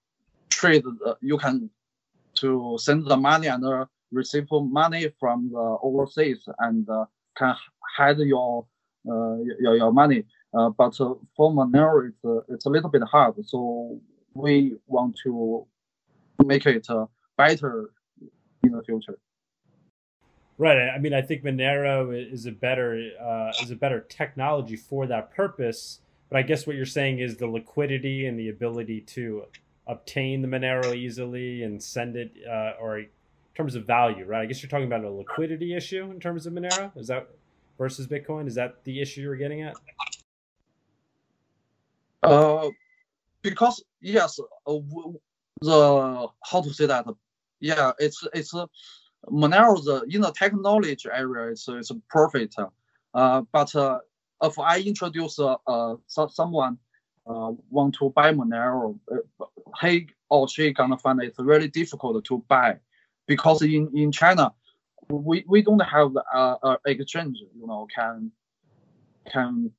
trade the, you can to send the money and uh, receive money from the overseas and uh, can hide your uh, your, your money. Uh, but for Monero, it's, uh, it's a little bit hard. So we want to make it uh, better in the future. Right. I mean, I think Monero is a better uh, is a better technology for that purpose. But I guess what you're saying is the liquidity and the ability to obtain the Monero easily and send it, or terms of value, right? I guess you're talking about a liquidity issue in terms of Monero. Is that versus Bitcoin? Is that the issue you're getting at? Uh, because yes, uh, the how to say that? Yeah, it's it's Monero the in the technology area it's it's perfect. Uh, but uh, if I introduce uh, uh so, someone uh, want to buy Monero, uh, he or she gonna find it's really difficult to buy because in, in China, we, we don't have uh, exchange, you know, can can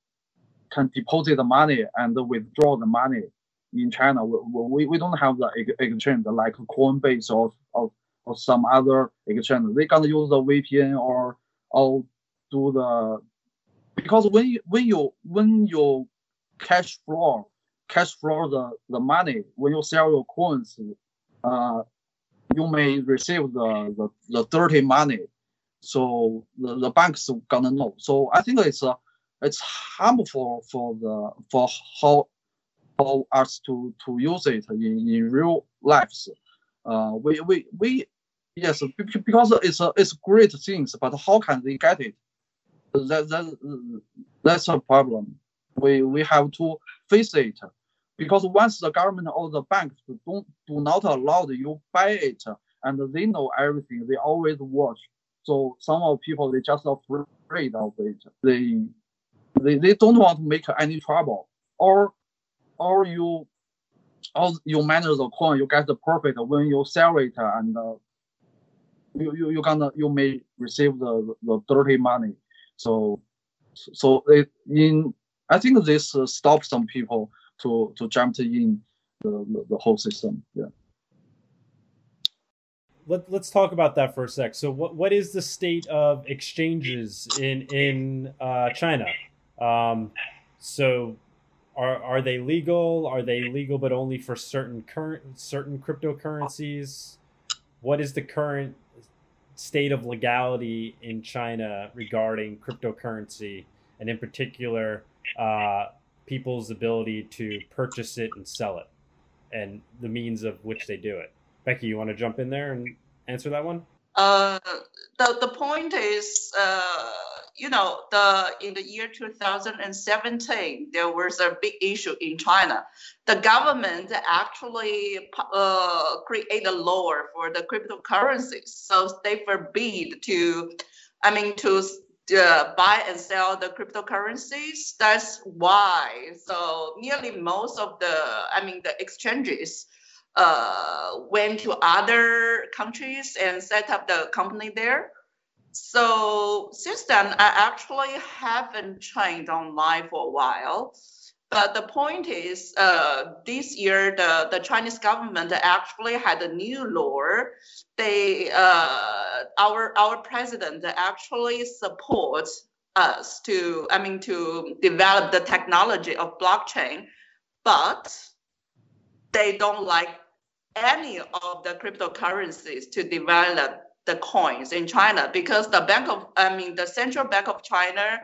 can deposit the money and withdraw the money in China. We, we don't have the exchange like Coinbase or, or, or some other exchange. They gonna use the VPN or or do the because when you when you when you cash flow cash flow the, the money when you sell your coins, uh, you may receive the, the, the dirty money. So the, the banks gonna know. So I think it's uh, it's harmful for the for how for us to to use it in, in real lives. Uh, we we we yes because it's a it's great things, but how can they get it? That that that's a problem. We we have to face it because once the government or the banks don't do not allow you buy it and they know everything, they always watch. So some of people they just afraid of it. They they, they don't want to make any trouble. Or or you or you manage the coin, you get the profit when you sell it and uh, you, you you gonna you may receive the, the dirty money. So so it, in I think this uh, stops some people to to jump in the, the, whole system. Yeah. Let, let's talk about that for a sec. So, what, what is the state of exchanges in in uh, China? Um, so, are are they legal? Are they legal but only for certain current certain cryptocurrencies? What is the current state of legality in China regarding cryptocurrency, and in particular, uh, people's ability to purchase it and sell it and the means of which they do it. Becky, you want to jump in there and answer that one? Uh, the, the point is, uh, you know, the in the year 2017, there was a big issue in China. The government actually uh, created a law for the cryptocurrencies, so they forbid to, I mean, to uh, buy and sell the cryptocurrencies. That's why. So nearly most of the, I mean, the exchanges uh, went to other countries and set up the company there. So since then, I actually haven't trained online for a while. But the point is, uh, this year the, the Chinese government actually had a new law. They, uh, our our president actually supports us to, I mean, to develop the technology of blockchain, but they don't like any of the cryptocurrencies to develop the coins in China because the bank of, I mean, the central bank of China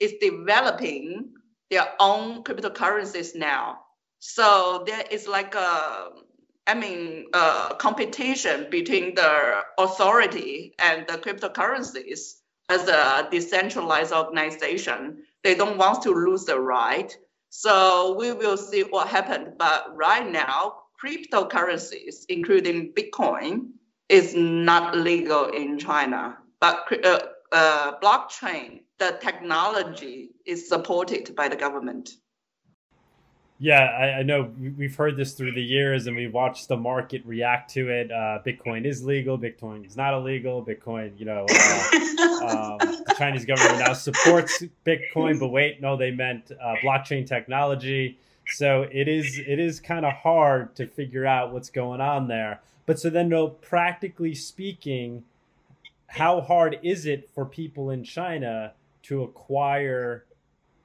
is developing their own cryptocurrencies now. So there is like a, I mean, a competition between the authority and the cryptocurrencies as a decentralized organization. They don't want to lose the right. So we will see what happens. But right now, cryptocurrencies, including Bitcoin, is not legal in China. But uh, uh, blockchain, the technology is supported by the government. Yeah, I, I, know we've heard this through the years, and we watched the market react to it. Uh, Bitcoin is legal. Bitcoin is not illegal. Bitcoin, you know, uh, um, the Chinese government now supports Bitcoin, but wait, no, they meant uh, blockchain technology. So it is it is kind of hard to figure out what's going on there. But so then, no, practically speaking, how hard is it for people in China to acquire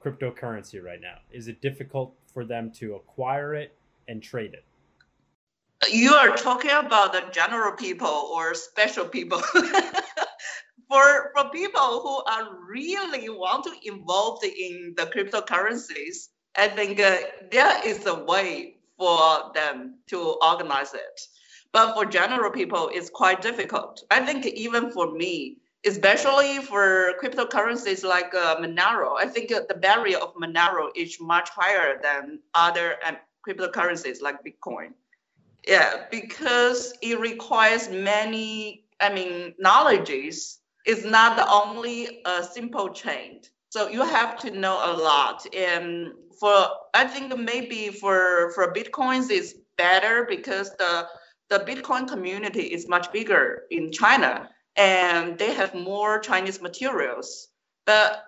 cryptocurrency right now? Is it difficult for them to acquire it and trade it? You are talking about the general people or special people. for for people who are really want to involved in the cryptocurrencies, I think uh, there is a way for them to organize it. But for general people, it's quite difficult. I think even for me, especially for cryptocurrencies like uh, Monero, I think the barrier of Monero is much higher than other um, cryptocurrencies like Bitcoin. Yeah, because it requires many, I mean, knowledges. It's not only a simple chain. So you have to know a lot. And for I think maybe for for Bitcoins is better because the the Bitcoin community is much bigger in China and they have more Chinese materials. But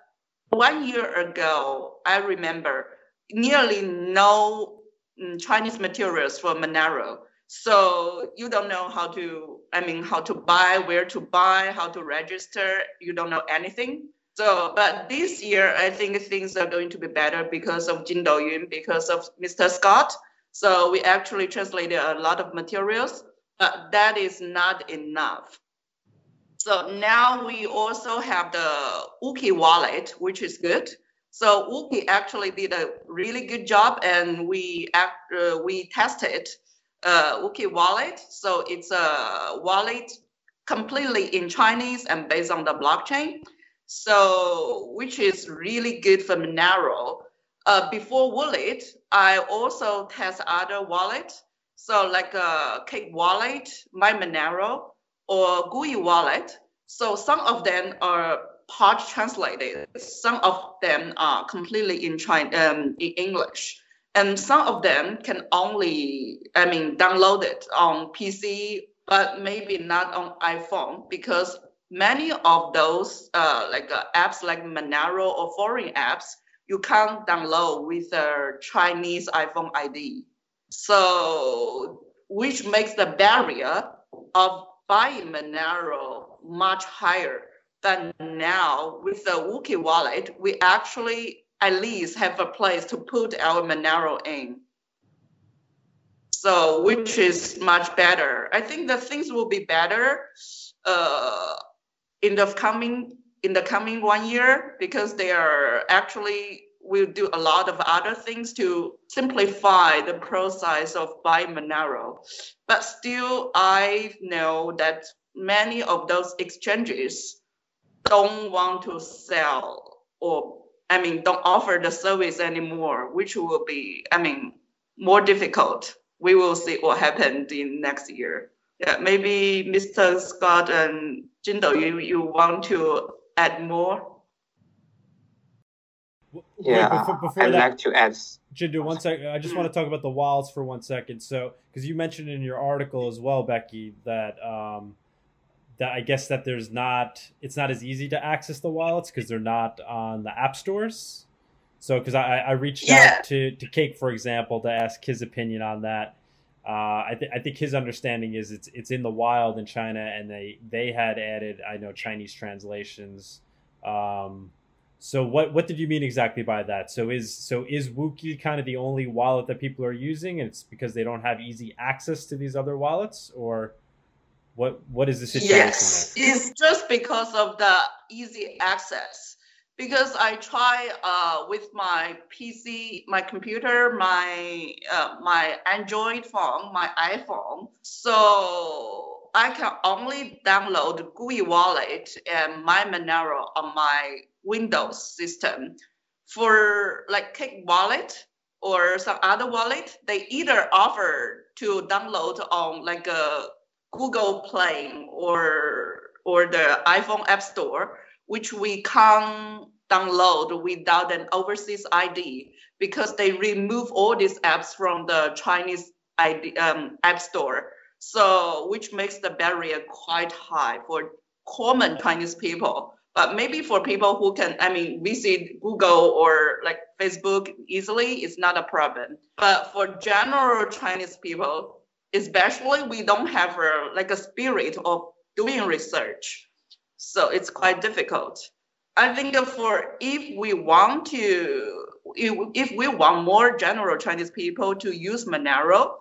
one year ago, I remember nearly no mm, Chinese materials for Monero. So you don't know how to, I mean, how to buy, where to buy, how to register. You don't know anything. So, but this year, I think things are going to be better because of Jin Doyun, because of Mr. Scott. So we actually translated a lot of materials, but that is not enough. So now we also have the Wookie wallet, which is good. So Wookie actually did a really good job, and we act, uh, we tested uh, Wookie wallet. So it's a wallet completely in Chinese and based on the blockchain. So which is really good for Monero. Uh, before wallet, I also test other wallet. So like a Cake wallet, MyMonero, or GUI wallet. So some of them are part translated. Some of them are completely in China, um, in English, and some of them can only, I mean, download it on PC, but maybe not on iPhone because many of those uh, like uh, apps like Monero or foreign apps you can't download with a Chinese iPhone ID. So, which makes the barrier of buying Monero much higher than now with the Wookie wallet. We actually at least have a place to put our Monero in. So, which is much better. I think the things will be better uh, in the coming in the coming one year because they are actually will do a lot of other things to simplify the process of buying Monero. But still, I know that many of those exchanges don't want to sell or I mean don't offer the service anymore, which will be I mean more difficult. We will see what happens in next year. Yeah, maybe Mr. Scott and Jindo, you, you want to add more? Yeah, Wait, before, before I'd that, like to add. Jindu, one second. I just want to talk about the wilds for one second. So, because you mentioned in your article as well, Becky, that um, that I guess that there's not, it's not as easy to access the wallets because they're not on the app stores. So, because I, I reached yeah. out to to Cake, for example, to ask his opinion on that. Uh, I, th- I think his understanding is it's it's in the wild in China, and they they had added I know Chinese translations. Um, so what what did you mean exactly by that? So is so is Wookie kind of the only wallet that people are using, and it's because they don't have easy access to these other wallets, or what what is the situation? Yes, it's just because of the easy access. Because I try uh, with my PC, my computer, my uh, my Android phone, my iPhone. So I can only download GUI wallet and MyMonero on my Windows system. For like Cake Wallet or some other wallet, they either offer to download on like a Google Play or or the iPhone App Store, which we can't download without an overseas ID because they remove all these apps from the Chinese ID, um, App Store. So, which makes the barrier quite high for common Chinese people. But maybe for people who can, I mean, visit Google or like Facebook easily, it's not a problem. But for general Chinese people, especially, we don't have a, like a spirit of doing research. So it's quite difficult. I think for if we want to, if, if we want more general Chinese people to use Monero,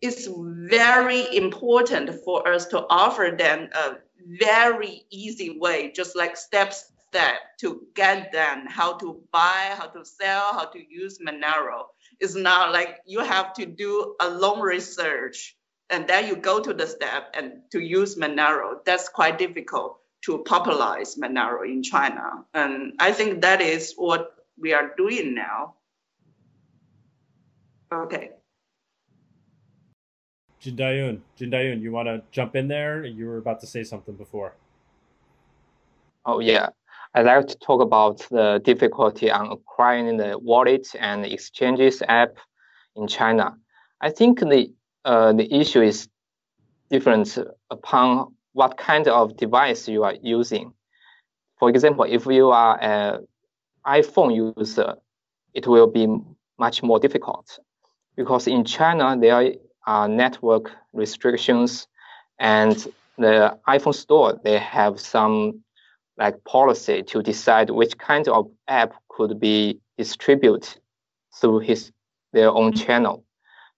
it's very important for us to offer them a very easy way, just like step step to get them how to buy, how to sell, how to use Monero. It's not like you have to do a long research and then you go to the step and to use Monero. That's quite difficult to popularize Monero in China. And I think that is what we are doing now. Okay. Jindayun, Jindayun, you want to jump in there? You were about to say something before. Oh yeah, I'd like to talk about the difficulty on acquiring the wallet and exchanges app in China. I think the uh, the issue is different upon what kind of device you are using. For example, if you are an iPhone user, it will be much more difficult because in China there Uh, network restrictions and the iPhone store they have some like policy to decide which kind of app could be distributed through his their own mm-hmm. channel.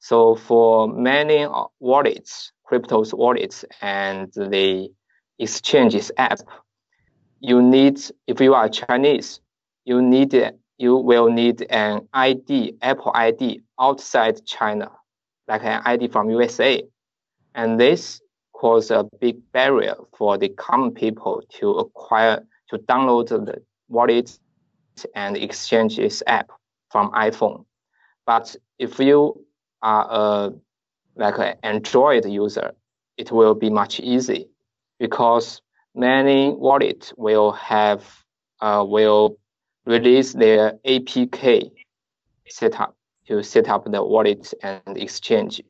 So for many uh, wallets, cryptos wallets and the exchanges app, you need if you are Chinese, you need you will need an ID, Apple ID outside China, like an ID from USA. And this cause a big barrier for the common people to acquire, to download the wallet and exchange exchanges app from iPhone. But if you are a like an Android user, it will be much easy because many wallets will have uh, will release their APK setup to set up the wallet and exchange.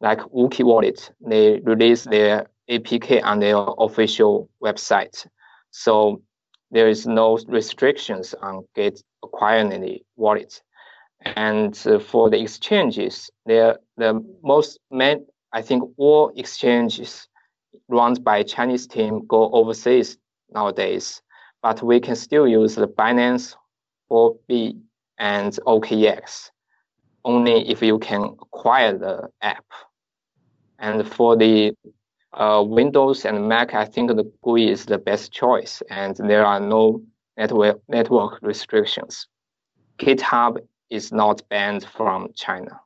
Like Wookie Wallet, they release their APK on their official website. So there is no restrictions on get acquiring the wallet. And uh, for the exchanges, they're the most main, I think all exchanges run by Chinese team go overseas nowadays but we can still use the Binance, Huobi, and OKX only if you can acquire the app. And for the uh, Windows and Mac, I think the GUI is the best choice, and there are no network network restrictions. GitHub is not banned from China.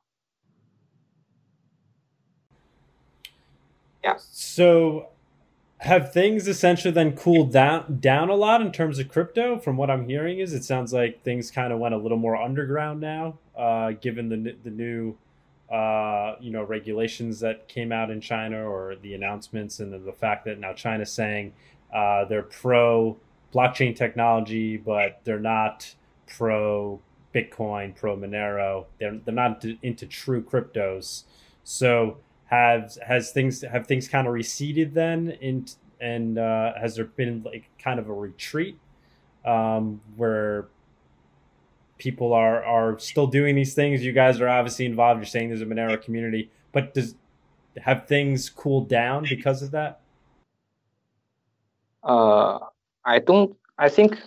Yeah. So have things essentially then cooled down down a lot in terms of crypto from what i'm hearing is it sounds like things kind of went a little more underground now uh, given the, the new uh, you know regulations that came out in china or the announcements and the fact that now china's saying uh, they're pro blockchain technology but they're not pro bitcoin pro monero. They're, they're not into true cryptos. So has has things have things kind of receded then? In and uh, has there been like kind of a retreat um, where people are are still doing these things. You guys are obviously involved. You're saying there's a monero community but does have things cooled down because of that? Uh i don't i think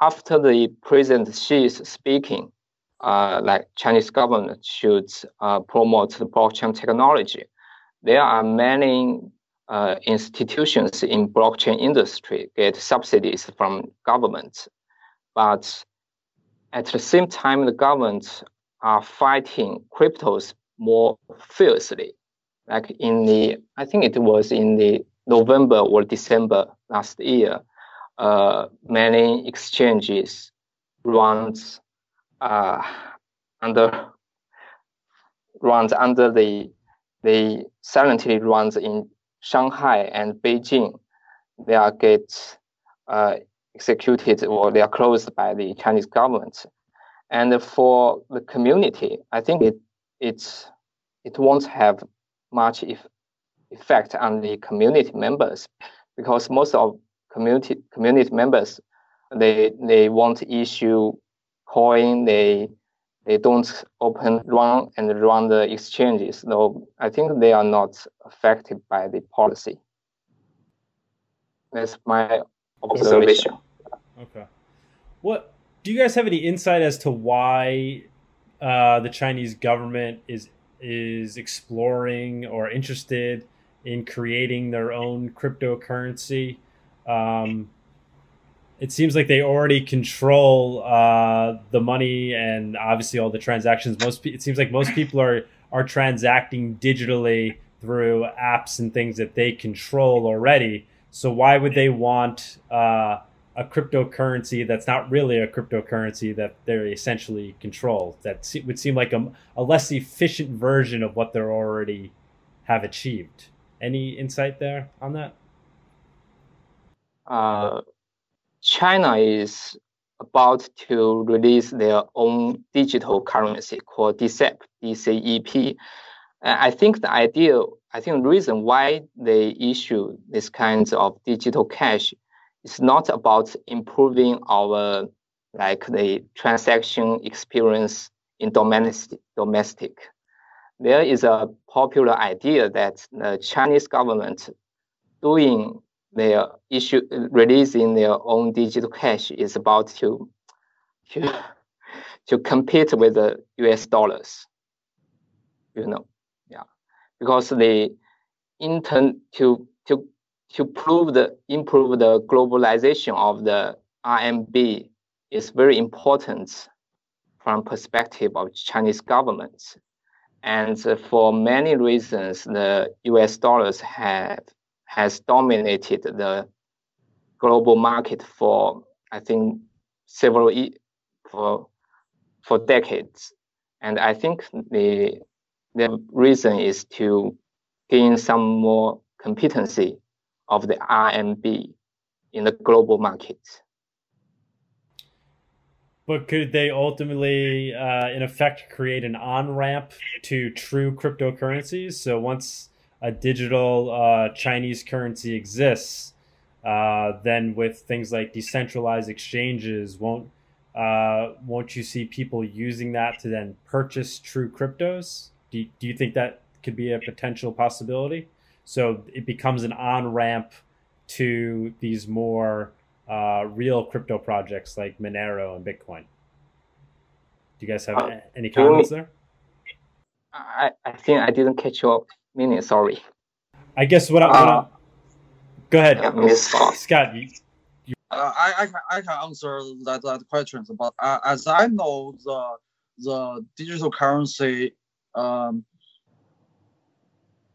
after the president Xi is speaking uh, like Chinese government should uh, promote the blockchain technology. There are many uh, institutions in blockchain industry get subsidies from government, but at the same time, the governments are fighting cryptos more fiercely. Like in the, I think it was in the November or December last year, uh, many exchanges runs uh, under runs under the they silently runs in Shanghai and Beijing. They are get uh, executed or they are closed by the Chinese government. And for the community, I think it it's it won't have much if, effect on the community members because most of community community members they they won't issue coin they they don't open run and run the exchanges. So I think they are not affected by the policy. That's my observation. Okay. What do you guys have any insight as to why uh, the Chinese government is is exploring or interested in creating their own cryptocurrency? Um, it seems like they already control uh, the money and obviously all the transactions. Most it seems like most people are are transacting digitally through apps and things that they control already. So why would they want uh, a cryptocurrency that's not really a cryptocurrency that they essentially control? That would seem like a, a less efficient version of what they're already have achieved. Any insight there on that? Uh, China is about to release their own digital currency called DCEP, DCEP. I think the idea, I think the reason why they issue this kinds of digital cash is not about improving our like the transaction experience in domestic. domestic. There is a popular idea that the Chinese government doing their issue releasing their own digital cash is about to to, to compete with the US dollars. You know. Because the intern to to to prove the improve the globalization of the RMB is very important from perspective of Chinese government. And for many reasons, the US dollars have has dominated the global market for I think several for for decades, and I think the the reason is to gain some more competency of the RMB in the global market. But could they ultimately, uh, in effect, create an on ramp to true cryptocurrencies? So once a digital uh, Chinese currency exists, uh, then with things like decentralized exchanges, won't uh, won't you see people using that to then purchase true cryptos? Do you, do you think that could be a potential possibility? So it becomes an on ramp to these more uh, real crypto projects like Monero and Bitcoin. Do you guys have uh, any comments there? I, I think I didn't catch your meaning. Sorry. I guess what, I, what uh, go ahead, yeah, Scott. You, you... Uh, I, I can I can answer that that questions, but uh, as I know, the the digital currency um,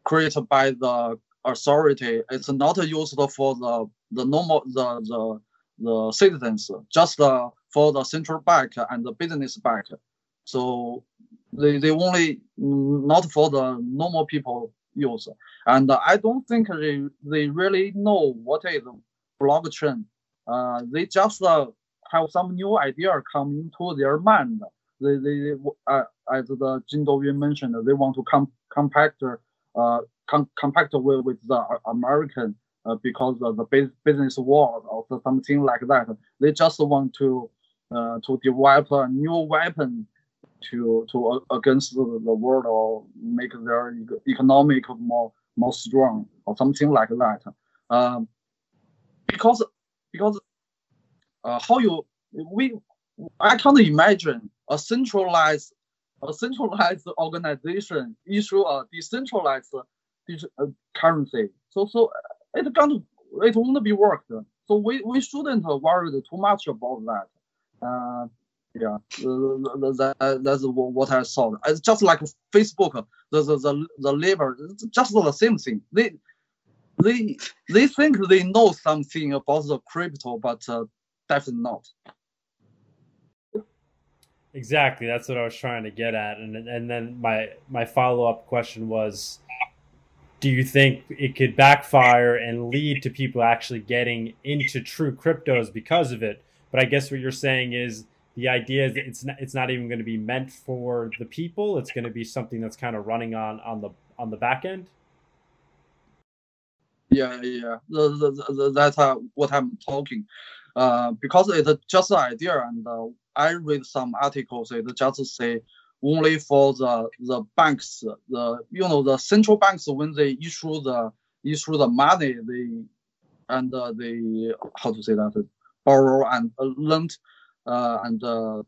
created by the authority it's not used for the the normal the the the citizens, just uh, for the central bank and the business bank. So they, they only not for the normal people use. And I don't think they, they really know what is blockchain. Uh, they just uh, have some new idea come into their mind. They, they uh, as the Jin Doyun mentioned, they want to com- compact, uh, com- compact with, with the American uh, because of the business war or something like that. They just want to uh, to develop a new weapon to to uh, against the, the world or make their economic more more strong or something like that. Um, because because uh, how you we I can't imagine a centralized a centralized organization issue a decentralized uh, currency. So so it going it won't be worked. So we, we shouldn't worry too much about that. Uh, yeah, that, that's what I saw. It's just like Facebook, the the the, Libra, just the same thing. They they they think they know something about the crypto, but uh, definitely not. Exactly, that's what I was trying to get at, and and then my my follow up question was do you think it could backfire and lead to people actually getting into true cryptos because of it? But I guess what you're saying is the idea is it's not, it's not even going to be meant for the people. It's going to be something that's kind of running on on the on the back end. Yeah, yeah, that's what I'm talking. Uh, because it's just an idea, and uh, I read some articles. It just say only for the the banks, the you know the central banks when they issue the issue the money, they and uh, they how to say that borrow and uh, lend uh, and uh,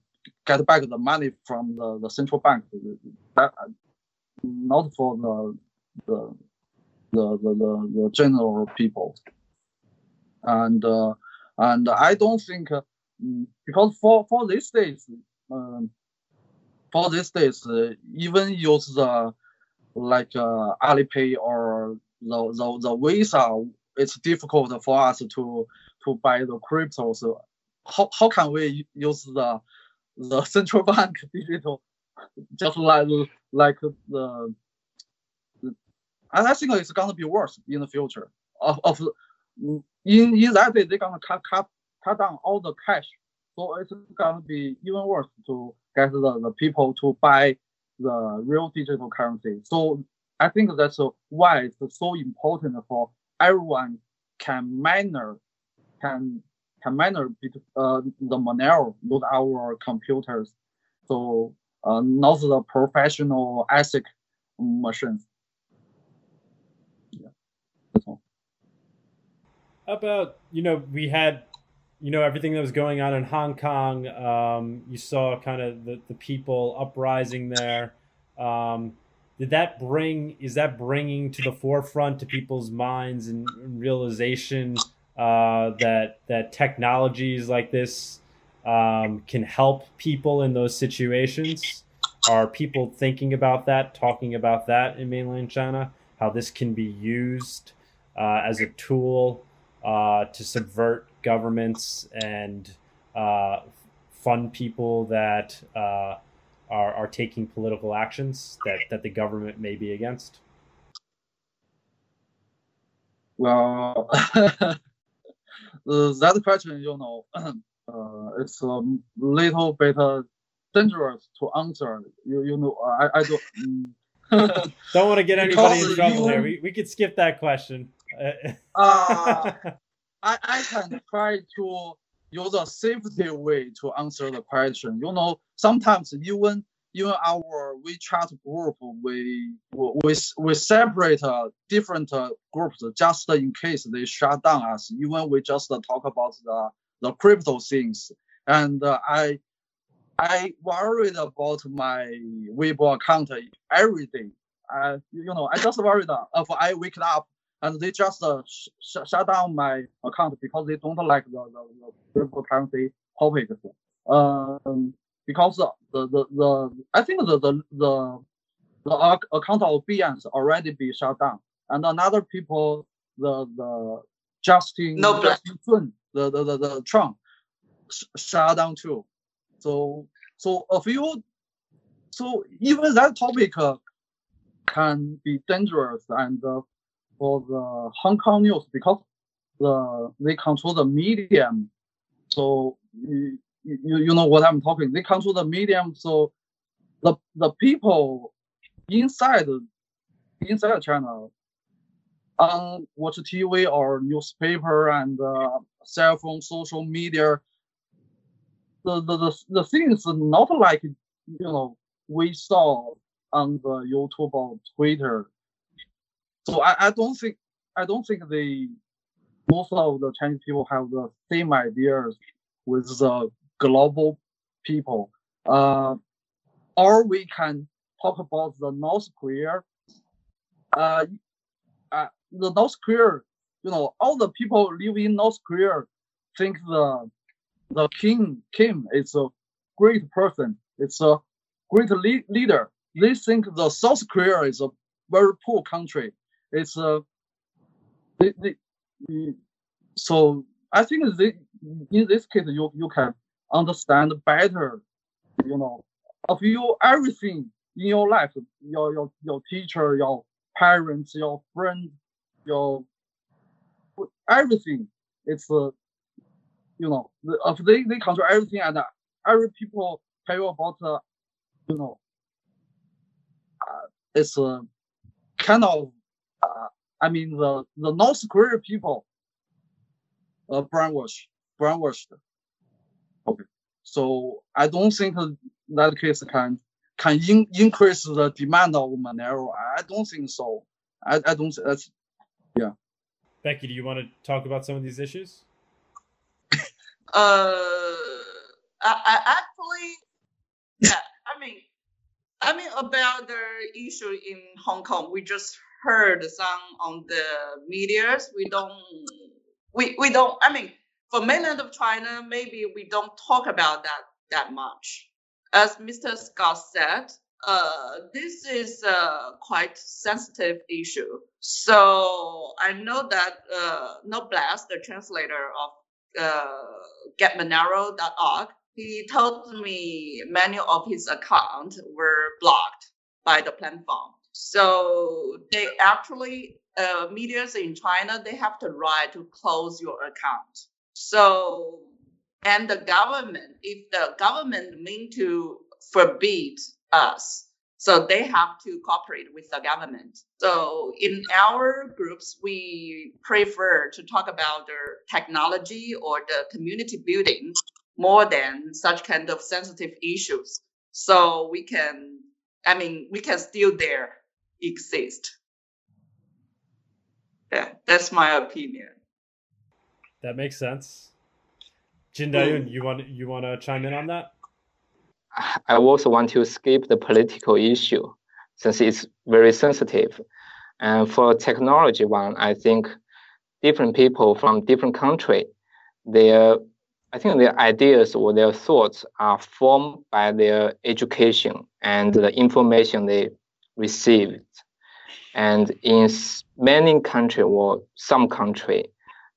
get back the money from the, the central bank. That, not for the the the the, the, the general people. And uh, and I don't think uh, because for for these days. Um, for these days, uh, even use the like uh, Alipay or the, the the Visa, it's difficult for us to to buy the cryptos. How how can we use the the central bank digital, just like like the I think it's gonna be worse in the future. Of, of in in that way, they're gonna cut cut cut down all the cash, so it's gonna be even worse to get the, the people to buy the real digital currency. So I think that's why it's so important for everyone can miner can can miner uh, the Monero with our computers. So uh, not the professional ASIC machines. Yeah. How about you know we had you know everything that was going on in Hong Kong. Um, you saw kind of the, the people uprising there. Um, did that bring is that bringing to the forefront to people's minds and realization uh, that that technologies like this um, can help people in those situations? Are people thinking about that, talking about that in mainland China? How this can be used uh, as a tool uh, to subvert governments and uh, fund people that uh, are, are taking political actions that, that the government may be against? Well, that question, you know, uh, it's a little bit uh, dangerous to answer. You, you know, I, I don't. Um, don't want to get anybody in trouble here. We, we could skip that question. uh, I, I can try to use a safety way to answer the question. You know, sometimes even even our WeChat group, we we we separate uh, different uh, groups just in case they shut down us. Even we just talk about the the crypto things, and uh, I I worried about my Weibo account every day. I you know I just worried if I wake up and they just uh, sh- shut down my account because they don't like the, the, the cryptocurrency topics. Um, because the, the, the, I think the the the, the account of Binance already be shut down, and another people the the Justin no Justin Sun, the, the the the Tron sh- shut down too. So so a few so even that topic uh, can be dangerous and uh, for the Hong Kong news because the they control the medium. So you, you, you know what I'm talking. They control the medium. So the the people inside inside China on watch TV or newspaper and uh, cell phone, social media. The, the, the, the thing is not like you know we saw on the YouTube or Twitter so I, I don't think I don't think the most of the Chinese people have the same ideas with the global people. Uh, or we can talk about the North Korea. Uh, uh, the North Korea, you know, all the people living in North Korea think the the king Kim is a great person. It's a great le- leader. They think the South Korea is a very poor country it's uh, they, they, so I think they, in this case you you can understand better, you know, of you everything in your life, your your your teacher, your parents, your friend, your everything. It's uh, you know, if they they control everything and every people tell you about uh, you know, uh, it's a uh, kind uh, I mean the the North Korean people uh, brainwashed brainwashed. Okay, so I don't think that case can can in, increase the demand of Monero. I don't think so. I, I don't think that's yeah. Becky, do you want to talk about some of these issues? uh, I, I actually, yeah. I mean, I mean about the issue in Hong Kong. We just heard some on the medias. We don't, we, we don't, I mean, for mainland of China, maybe we don't talk about that that much. As Mr. Scott said, uh, this is a quite sensitive issue. So I know that uh, Noblesse, the translator of uh, getmonero.org, he told me many of his accounts were blocked by the platform. So they actually, uh, medias in China, they have the right to close your account. So, and the government, if the government mean to forbid us, so they have to cooperate with the government. So in our groups, we prefer to talk about the technology or the community building more than such kind of sensitive issues. So we can, I mean, we can still there exist. Yeah, that's my opinion. That makes sense. Jin Dayun, hmm. you want you want to chime in on that? I also want to skip the political issue since it's very sensitive. And for technology one, I think different people from different country, their I think their ideas or their thoughts are formed by their education and the information they received. And in many country or some country,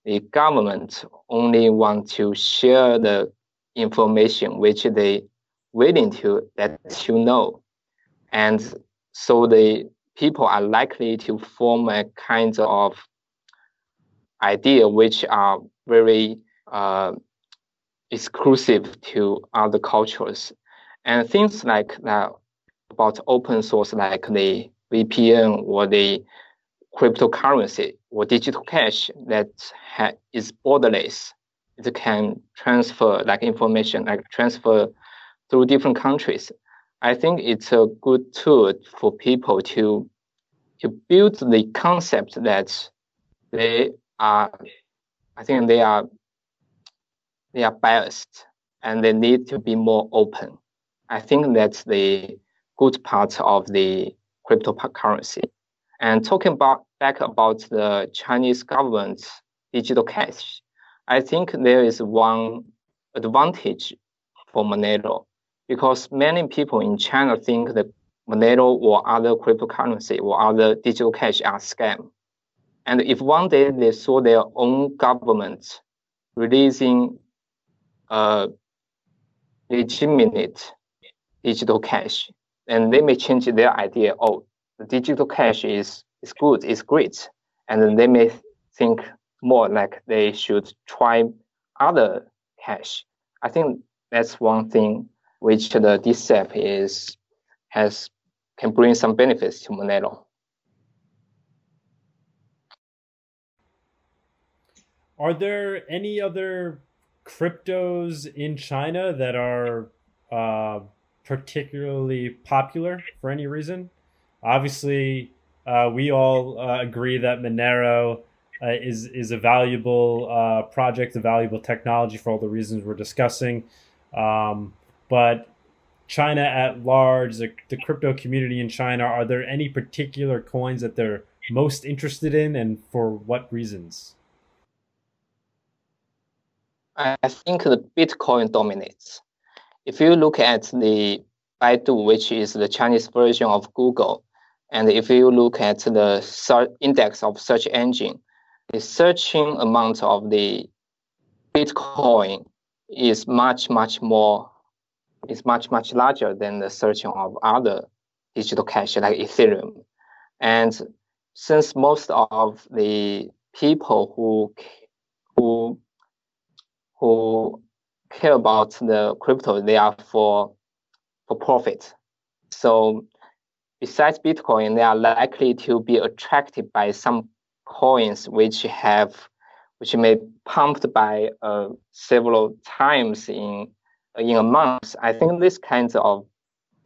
the government only want to share the information which they willing to let you know. And so the people are likely to form a kind of idea which are very uh, exclusive to other cultures. And things like that about open source like the VPN or the cryptocurrency or digital cash that ha- is borderless. It can transfer like information, like transfer through different countries. I think it's a good tool for people to to build the concept that they are, I think they are they are biased and they need to be more open. I think that's the good part of the cryptocurrency. And talking about back about the Chinese government's digital cash, I think there is one advantage for Monero because many people in China think that Monero or other cryptocurrency or other digital cash are scam. And if one day they saw their own government releasing a legitimate digital cash, then they may change their idea. Oh, the digital cash is, is good, is great. And then they may think more like they should try other cash. I think that's one thing which the DCEP is has can bring some benefits to Monero. Are there any other cryptos in China that are uh, particularly popular for any reason? Obviously, uh, we all uh, agree that Monero uh, is is a valuable uh, project, a valuable technology for all the reasons we're discussing. Um, but China at large, the, the crypto community in China, are there any particular coins that they're most interested in and for what reasons? I think the Bitcoin dominates. If you look at the Baidu, which is the Chinese version of Google, and if you look at the index of search engine, the searching amount of the Bitcoin is much, much more is much, much larger than the searching of other digital cash like Ethereum. And since most of the people who who who care about the crypto, they are for for profit. So besides Bitcoin, they are likely to be attracted by some coins which have which may pumped by uh, several times in in a month, I think these kinds of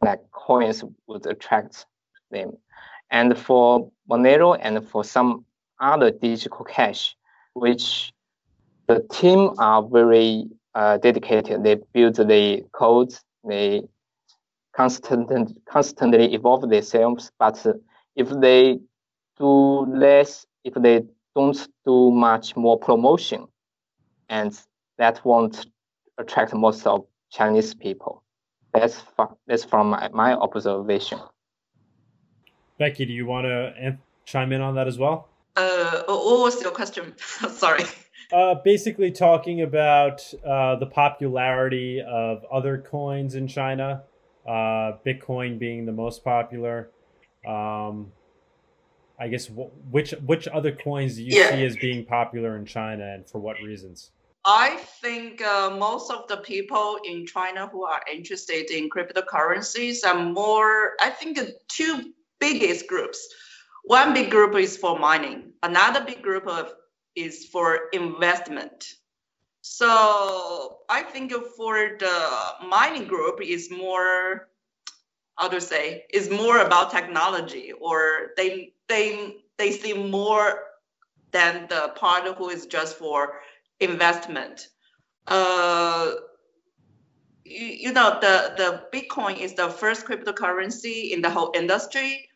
like coins would attract them. And for Monero and for some other digital cash, which the team are very uh, dedicated. They build the codes, they constantly constantly evolve themselves. But if they do less, if they don't do much more promotion, and that won't attract most of Chinese people. That's from, that's from my, my observation. Becky, do you want to chime in on that as well? Uh, what was your question? Sorry. Uh, basically, talking about uh, the popularity of other coins in China, uh, Bitcoin being the most popular. Um, I guess which which other coins do you Yeah. see as being popular in China, and for what reasons? I think uh, most of the people in China who are interested in cryptocurrencies are more, I think, the two biggest groups. One big group is for mining, another big group of, is for investment. So I think for the mining group is more, how to say, is more about technology, or they they they see more than the part who is just for investment. Uh, you, you know, the, the Bitcoin is the first cryptocurrency in the whole industry.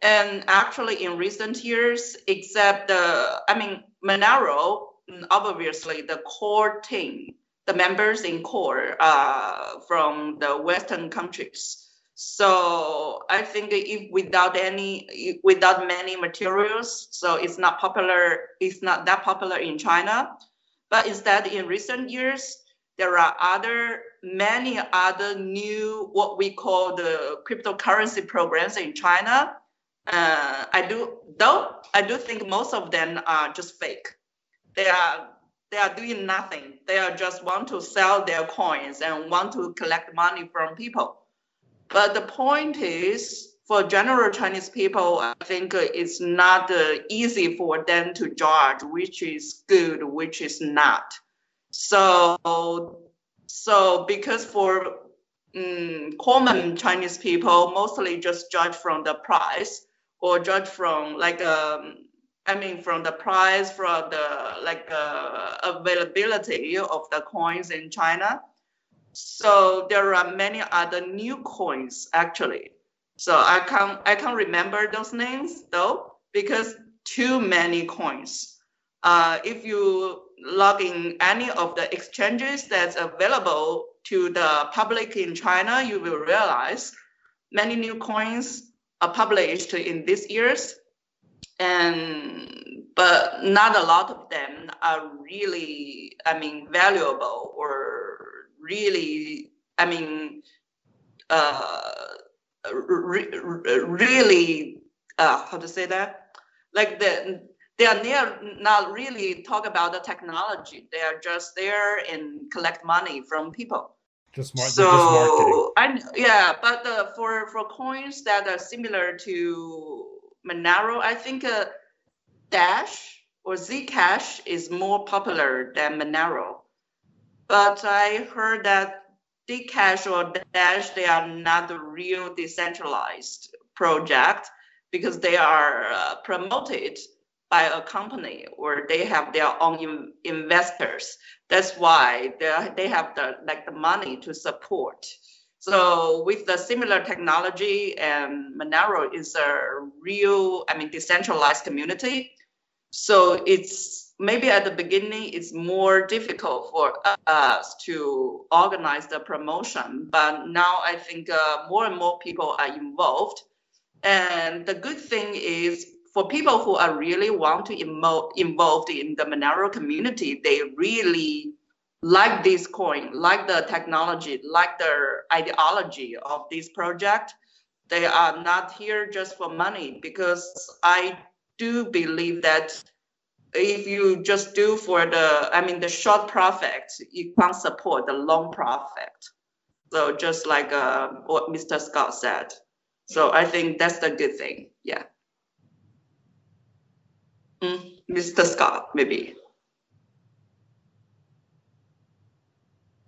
And actually, in recent years, except the, I mean, Monero, obviously the core team, the members in core uh, from the Western countries. So I think if without any, without many materials, so it's not popular, it's not that popular in China. But instead, in recent years, there are other many other new what we call the cryptocurrency programs in China. Uh, I do though I do think most of them are just fake. They are they are doing nothing. They are just want to sell their coins and want to collect money from people. But the point is, for general Chinese people, I think it's not uh, easy for them to judge which is good, which is not. So, so because for um, common Chinese people, mostly just judge from the price or judge from like um, I mean from the price, from the like uh, availability of the coins in China. So there are many other new coins actually. So I can't I can't remember those names though because too many coins. Uh, if you log in any of the exchanges that's available to the public in China, you will realize many new coins are published in these years, and but not a lot of them are really, I mean, valuable or really, I mean, uh, re- really, uh, how to say that? Like the they are near, not really talk about the technology. They are just there and collect money from people. Just, mar- they're just marketing. So yeah, but for for coins that are similar to Monero, I think uh, Dash or Zcash is more popular than Monero. But I heard that Zcash or Dash they are not the real decentralized project because they are uh, promoted by a company or they have their own in- investors. That's why they have the like the money to support. So with the similar technology and Monero is a real, I mean, decentralized community. So it's maybe at the beginning it's more difficult for us to organize the promotion, but now I think uh, more and more people are involved. And the good thing is for people who are really want to emo- involved in the Monero community, they really like this coin, like the technology, like the ideology of this project. They are not here just for money because I do believe that if you just do for the, I mean, the short profit, you can't support the long profit. So just like uh, what Mr. Scott said. So I think that's the good thing. Yeah. Mr. Scott, maybe.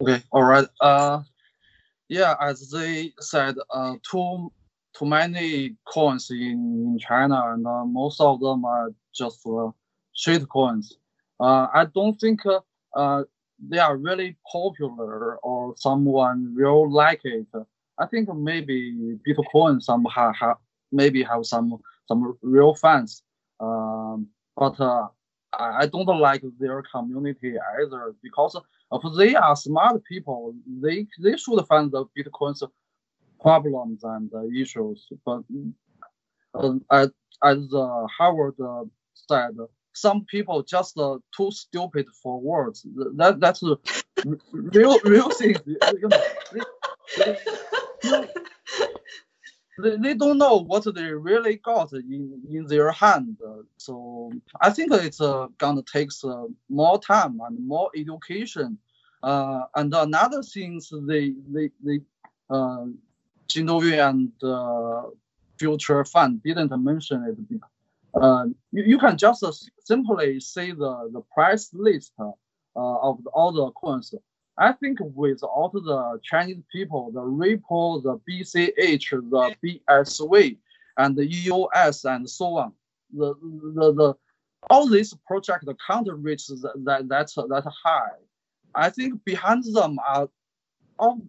Okay, all right. Uh, yeah, as they said, uh, too too many coins in, in China, and uh, most of them are just uh, shit coins. Uh, I don't think uh, uh, they are really popular or someone will like it. I think maybe Bitcoin somehow have maybe have some some real fans. Um, but uh, I I don't like their community either because if they are smart people, they they should find the Bitcoin's problems and uh, issues. But uh, as as uh, Howard uh, said, some people just uh, too stupid for words. That that's real real thing. You know, they, they, they, they don't know what they really got in, in their hand. So I think it's uh, gonna take uh, more time and more education. Uh, and another thing, they they they uh, and uh, Future Fund didn't mention it. Uh, you, you can just simply see the, the price list uh, of all the coins. I think without the Chinese people, the Ripple, the BCH, the BSV, and the EOS, and so on, the the, the all these projects can't reach that that that, that high. I think behind them are all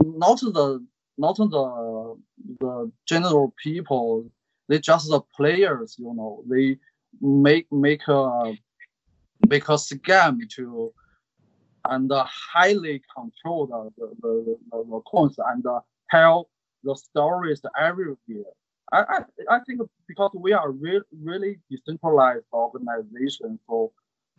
not the not the the general people. They just the players, you know. They make make a make a scam to and uh, highly control the, the, the, the, the coins and uh, tell the stories everywhere. I, I, I think because we are re- really decentralized organization, so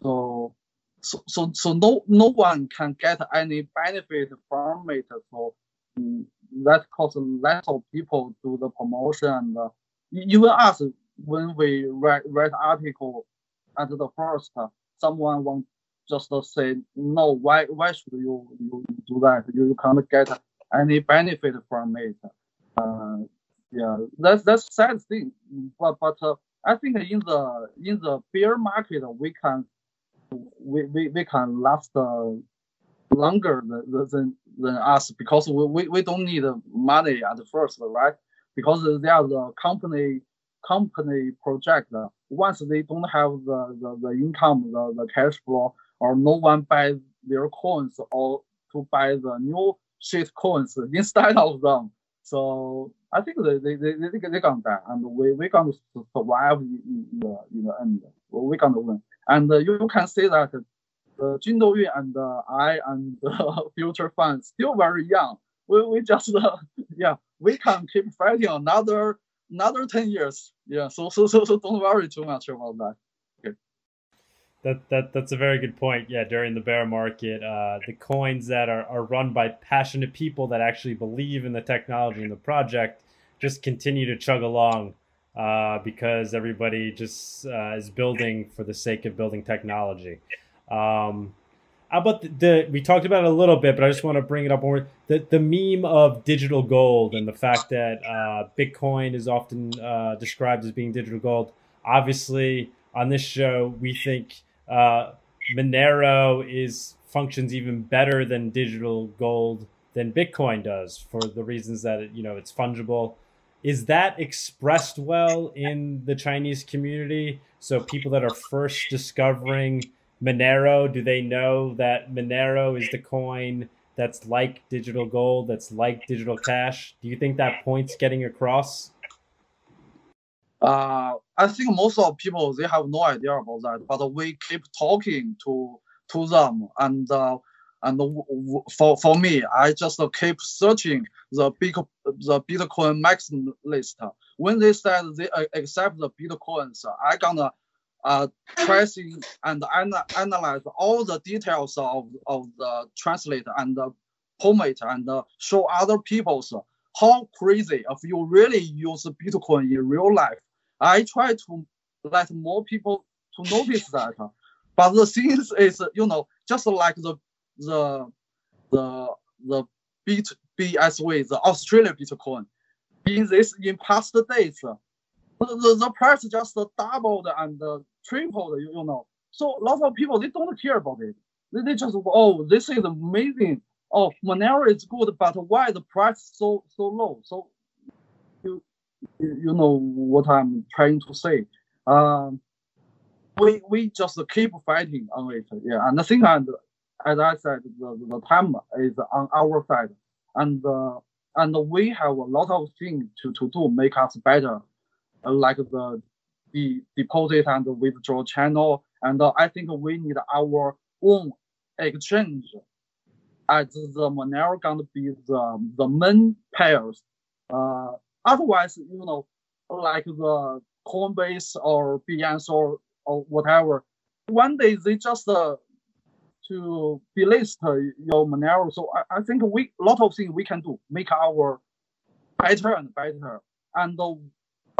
so so so, so no no one can get any benefit from it. So um, that cause less of people do the promotion. And, uh, even us, when we write write article at the first, uh, someone want just say no. Why why should you, you do that? You, you can't get any benefit from it. Uh, yeah, that's that's sad thing. But but uh, I think in the in the bear market we can we, we, we can last uh, longer than, than than us because we, we, we don't need money at first, right? Because they are the company company project. Once they don't have the, the, the income, the, the cash flow, or no one buys their coins or to buy the new shit coins instead of them. So I think they they they they they gonna die, and we we gonna survive in, the in the end. We gonna win, and uh, you can see that uh, Jindou and uh, I and uh, future fans still very young. We we just uh, yeah we can keep fighting another another ten years. Yeah, so so so so don't worry too much about that. That, that that's a very good point. Yeah, during the bear market, uh, the coins that are, are run by passionate people that actually believe in the technology and the project just continue to chug along uh, because everybody just uh, is building for the sake of building technology. Um, how about the, the, we talked about it a little bit, but I just want to bring it up more. The the meme of digital gold and the fact that uh, Bitcoin is often uh, described as being digital gold. Obviously, on this show, we think uh, Monero is functions even better than digital gold than Bitcoin does for the reasons that it, you know it's fungible. Is that expressed well in the Chinese community? So people that are first discovering Monero, do they know that Monero is the coin that's like digital gold, that's like digital cash? Do you think that point's getting across? Uh, I think most of people they have no idea about that, but we keep talking to to them, and uh, and for for me, I just keep searching the big the Bitcoin maximum list. When they said they accept the Bitcoins, I gonna uh, tracing and ana- analyze all the details of, of the translate and the format and uh, show other people's how crazy if you really use Bitcoin in real life I try to let more people to notice that. But the thing is, you know, just like the the the the B BSV, the Australian Bitcoin, in this in past days, the, the, the price just doubled and tripled, you, you know. So a lot of people they don't care about it. They, they just oh this is amazing. Oh Monero is good, but why the price so so low? So you you know what I'm trying to say. Um, we we just keep fighting on it, yeah. And I think and as I said, the, the time is on our side, and uh, and we have a lot of things to, to do make us better, like the the deposit and withdrawal channel, and uh, I think we need our own exchange. As the Monero gonna be the the main pairs. Uh, Otherwise, you know, like the Coinbase or Binance or, or whatever, one day they just uh, to delist your Monero. So I, I think we a lot of things we can do make our better and better. And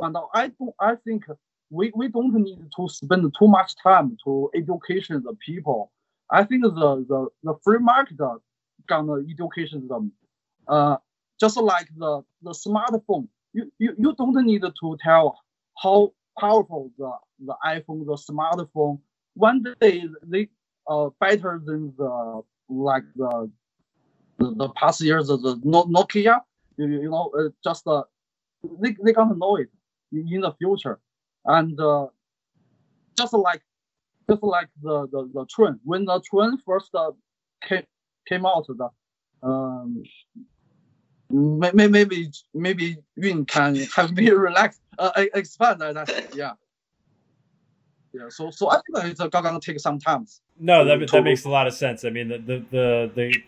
and I don't I think we, we don't need to spend too much time to education the people. I think the the, the free market gonna education them. Uh, just like the, the smartphone, you, you, you don't need to tell how powerful the, the iPhone, the smartphone. One day they uh better than the like the the, the past years the, the Nokia. You, you know, uh, just uh, they they gonna know it in the future, and uh, just like just like the the, the train when the train first uh, came came out the um maybe maybe maybe Yun can have me relax uh expand that yeah yeah so so I think it's gonna take some time no that, that makes a lot of sense I mean the the the, the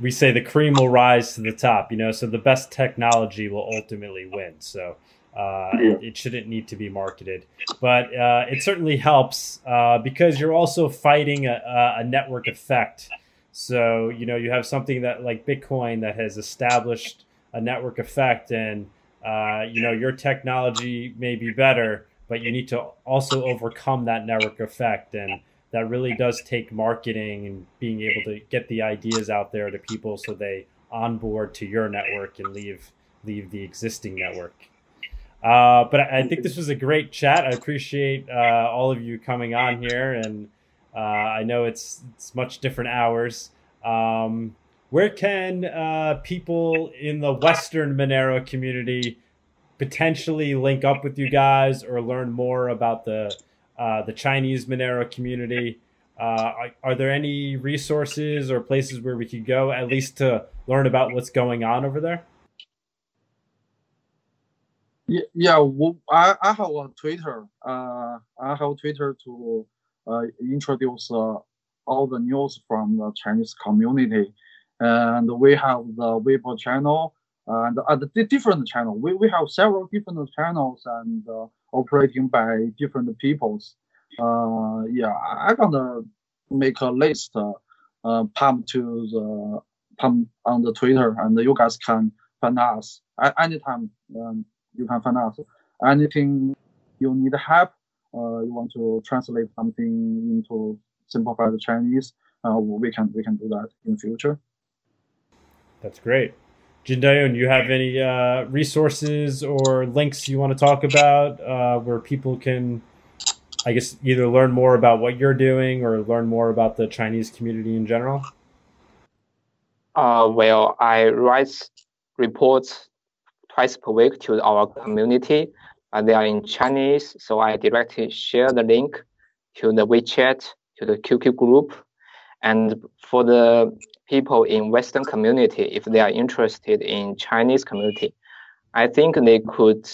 we say the cream will rise to the top, you know, so the best technology will ultimately win. So uh, it, shouldn't need to be marketed, but uh, it certainly helps uh, because you're also fighting a, a, network effect. So you know you have something that like Bitcoin that has established a network effect, and uh, you know your technology may be better, but you need to also overcome that network effect and that really does take marketing and being able to get the ideas out there to people so they onboard to your network and leave leave the existing network. Uh, but I, think this was a great chat. I appreciate uh, all of you coming on here, and uh, I know it's it's much different hours. Um, where can uh, people in the Western Monero community potentially link up with you guys or learn more about the uh, the Chinese Monero community. Uh, are, are, there any resources or places where we could go at least to learn about what's going on over there? Yeah, yeah well, I, I have a Twitter. Uh, I have Twitter to introduce uh, all the news from the Chinese community. And we have the Weibo channel and uh, the different channel. We, we have several different channels and operating by different peoples. Uh, yeah, I'm gonna make a list, uh, uh, pump to the pump on the Twitter, and you guys can find us anytime. Um, you can find us. Anything you need help, uh, you want to translate something into simplified Chinese, uh, we can we can do that in future. That's great. Jin you have any uh, resources or links you want to talk about uh, where people can, I guess, either learn more about what you're doing or learn more about the Chinese community in general? Uh, well, I write reports twice per week to our community. Uh, they are in Chinese, so I directly share the link to the WeChat, to the QQ group. And for the people in Western community, if they are interested in Chinese community, I think they could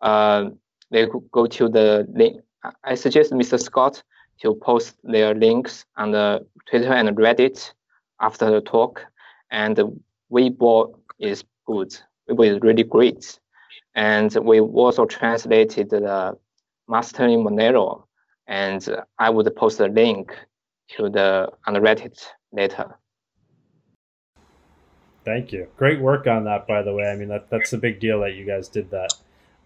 uh, they could go to the link. I suggest Mr. Scott to post their links on the Twitter and Reddit after the talk. And Weibo is good. Weibo is really great. And we also translated the Mastering Monero. And I would post a link to the on the Reddit later. Thank you. Great work on that, by the way. I mean, that that's a big deal that you guys did that.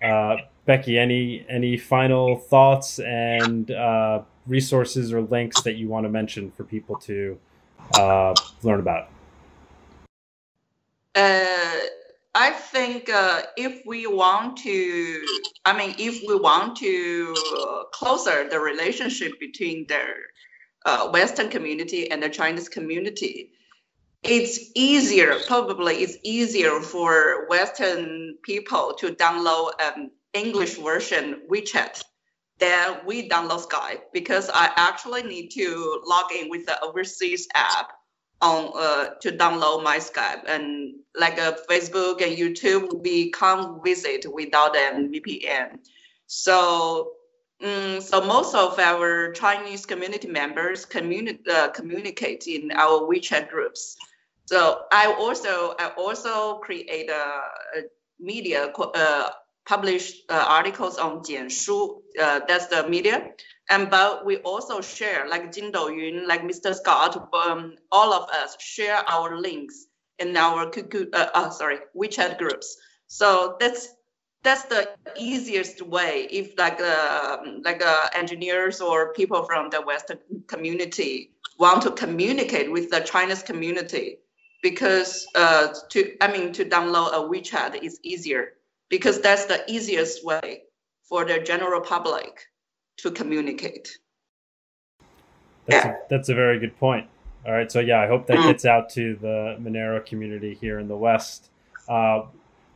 Uh, Becky, any any final thoughts and uh, resources or links that you want to mention for people to uh, learn about? Uh, I think uh, if we want to, I mean, if we want to closer the relationship between the uh, Western community and the Chinese community, it's easier, probably it's easier for Western people to download an English version WeChat than we download Skype because I actually need to log in with the overseas app on uh, to download my Skype and like uh, Facebook and YouTube we can't visit without a VPN. So um, so most of our Chinese community members communi- uh, communicate in our WeChat groups. So I also I also create a, a media uh, publish uh, articles on Jianshu. Uh, that's the media, and but we also share like Jin Douyun, like Mr. Scott, um, all of us share our links in our QQ, uh, uh, sorry WeChat groups. So that's that's the easiest way if like uh, like uh, engineers or people from the Western community want to communicate with the Chinese community because uh, to I mean to download a WeChat is easier because that's the easiest way for the general public to communicate. That's, yeah. a, that's a very good point. All right, so yeah, I hope that gets out to the Monero community here in the West. Uh,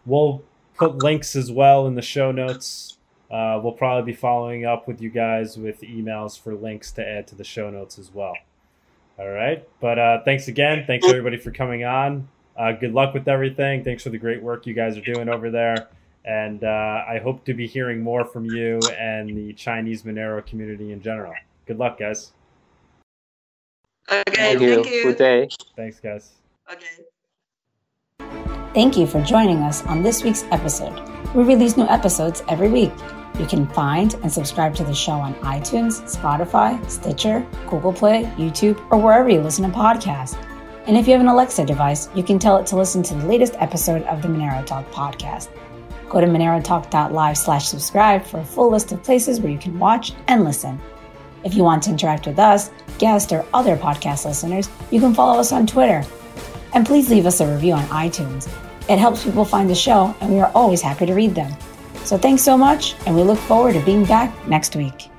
we'll put links as well in the show notes. Uh, we'll probably be following up with you guys with emails for links to add to the show notes as well. All right, but uh, thanks again. Thanks everybody for coming on. Uh, good luck with everything. Thanks for the great work you guys are doing over there. And uh, I hope to be hearing more from you and the Chinese Monero community in general. Good luck, guys. Okay, thank you. Thank you. Good day. Thanks, guys. Okay. Thank you for joining us on this week's episode. We release new episodes every week. You can find and subscribe to the show on iTunes, Spotify, Stitcher, Google Play, YouTube, or wherever you listen to podcasts. And if you have an Alexa device, you can tell it to listen to the latest episode of the Monero Talk podcast. Go to monerotalk.live slash subscribe for a full list of places where you can watch and listen. If you want to interact with us, guests, or other podcast listeners, you can follow us on Twitter. And please leave us a review on iTunes. It helps people find the show, and we are always happy to read them. So thanks so much, and we look forward to being back next week.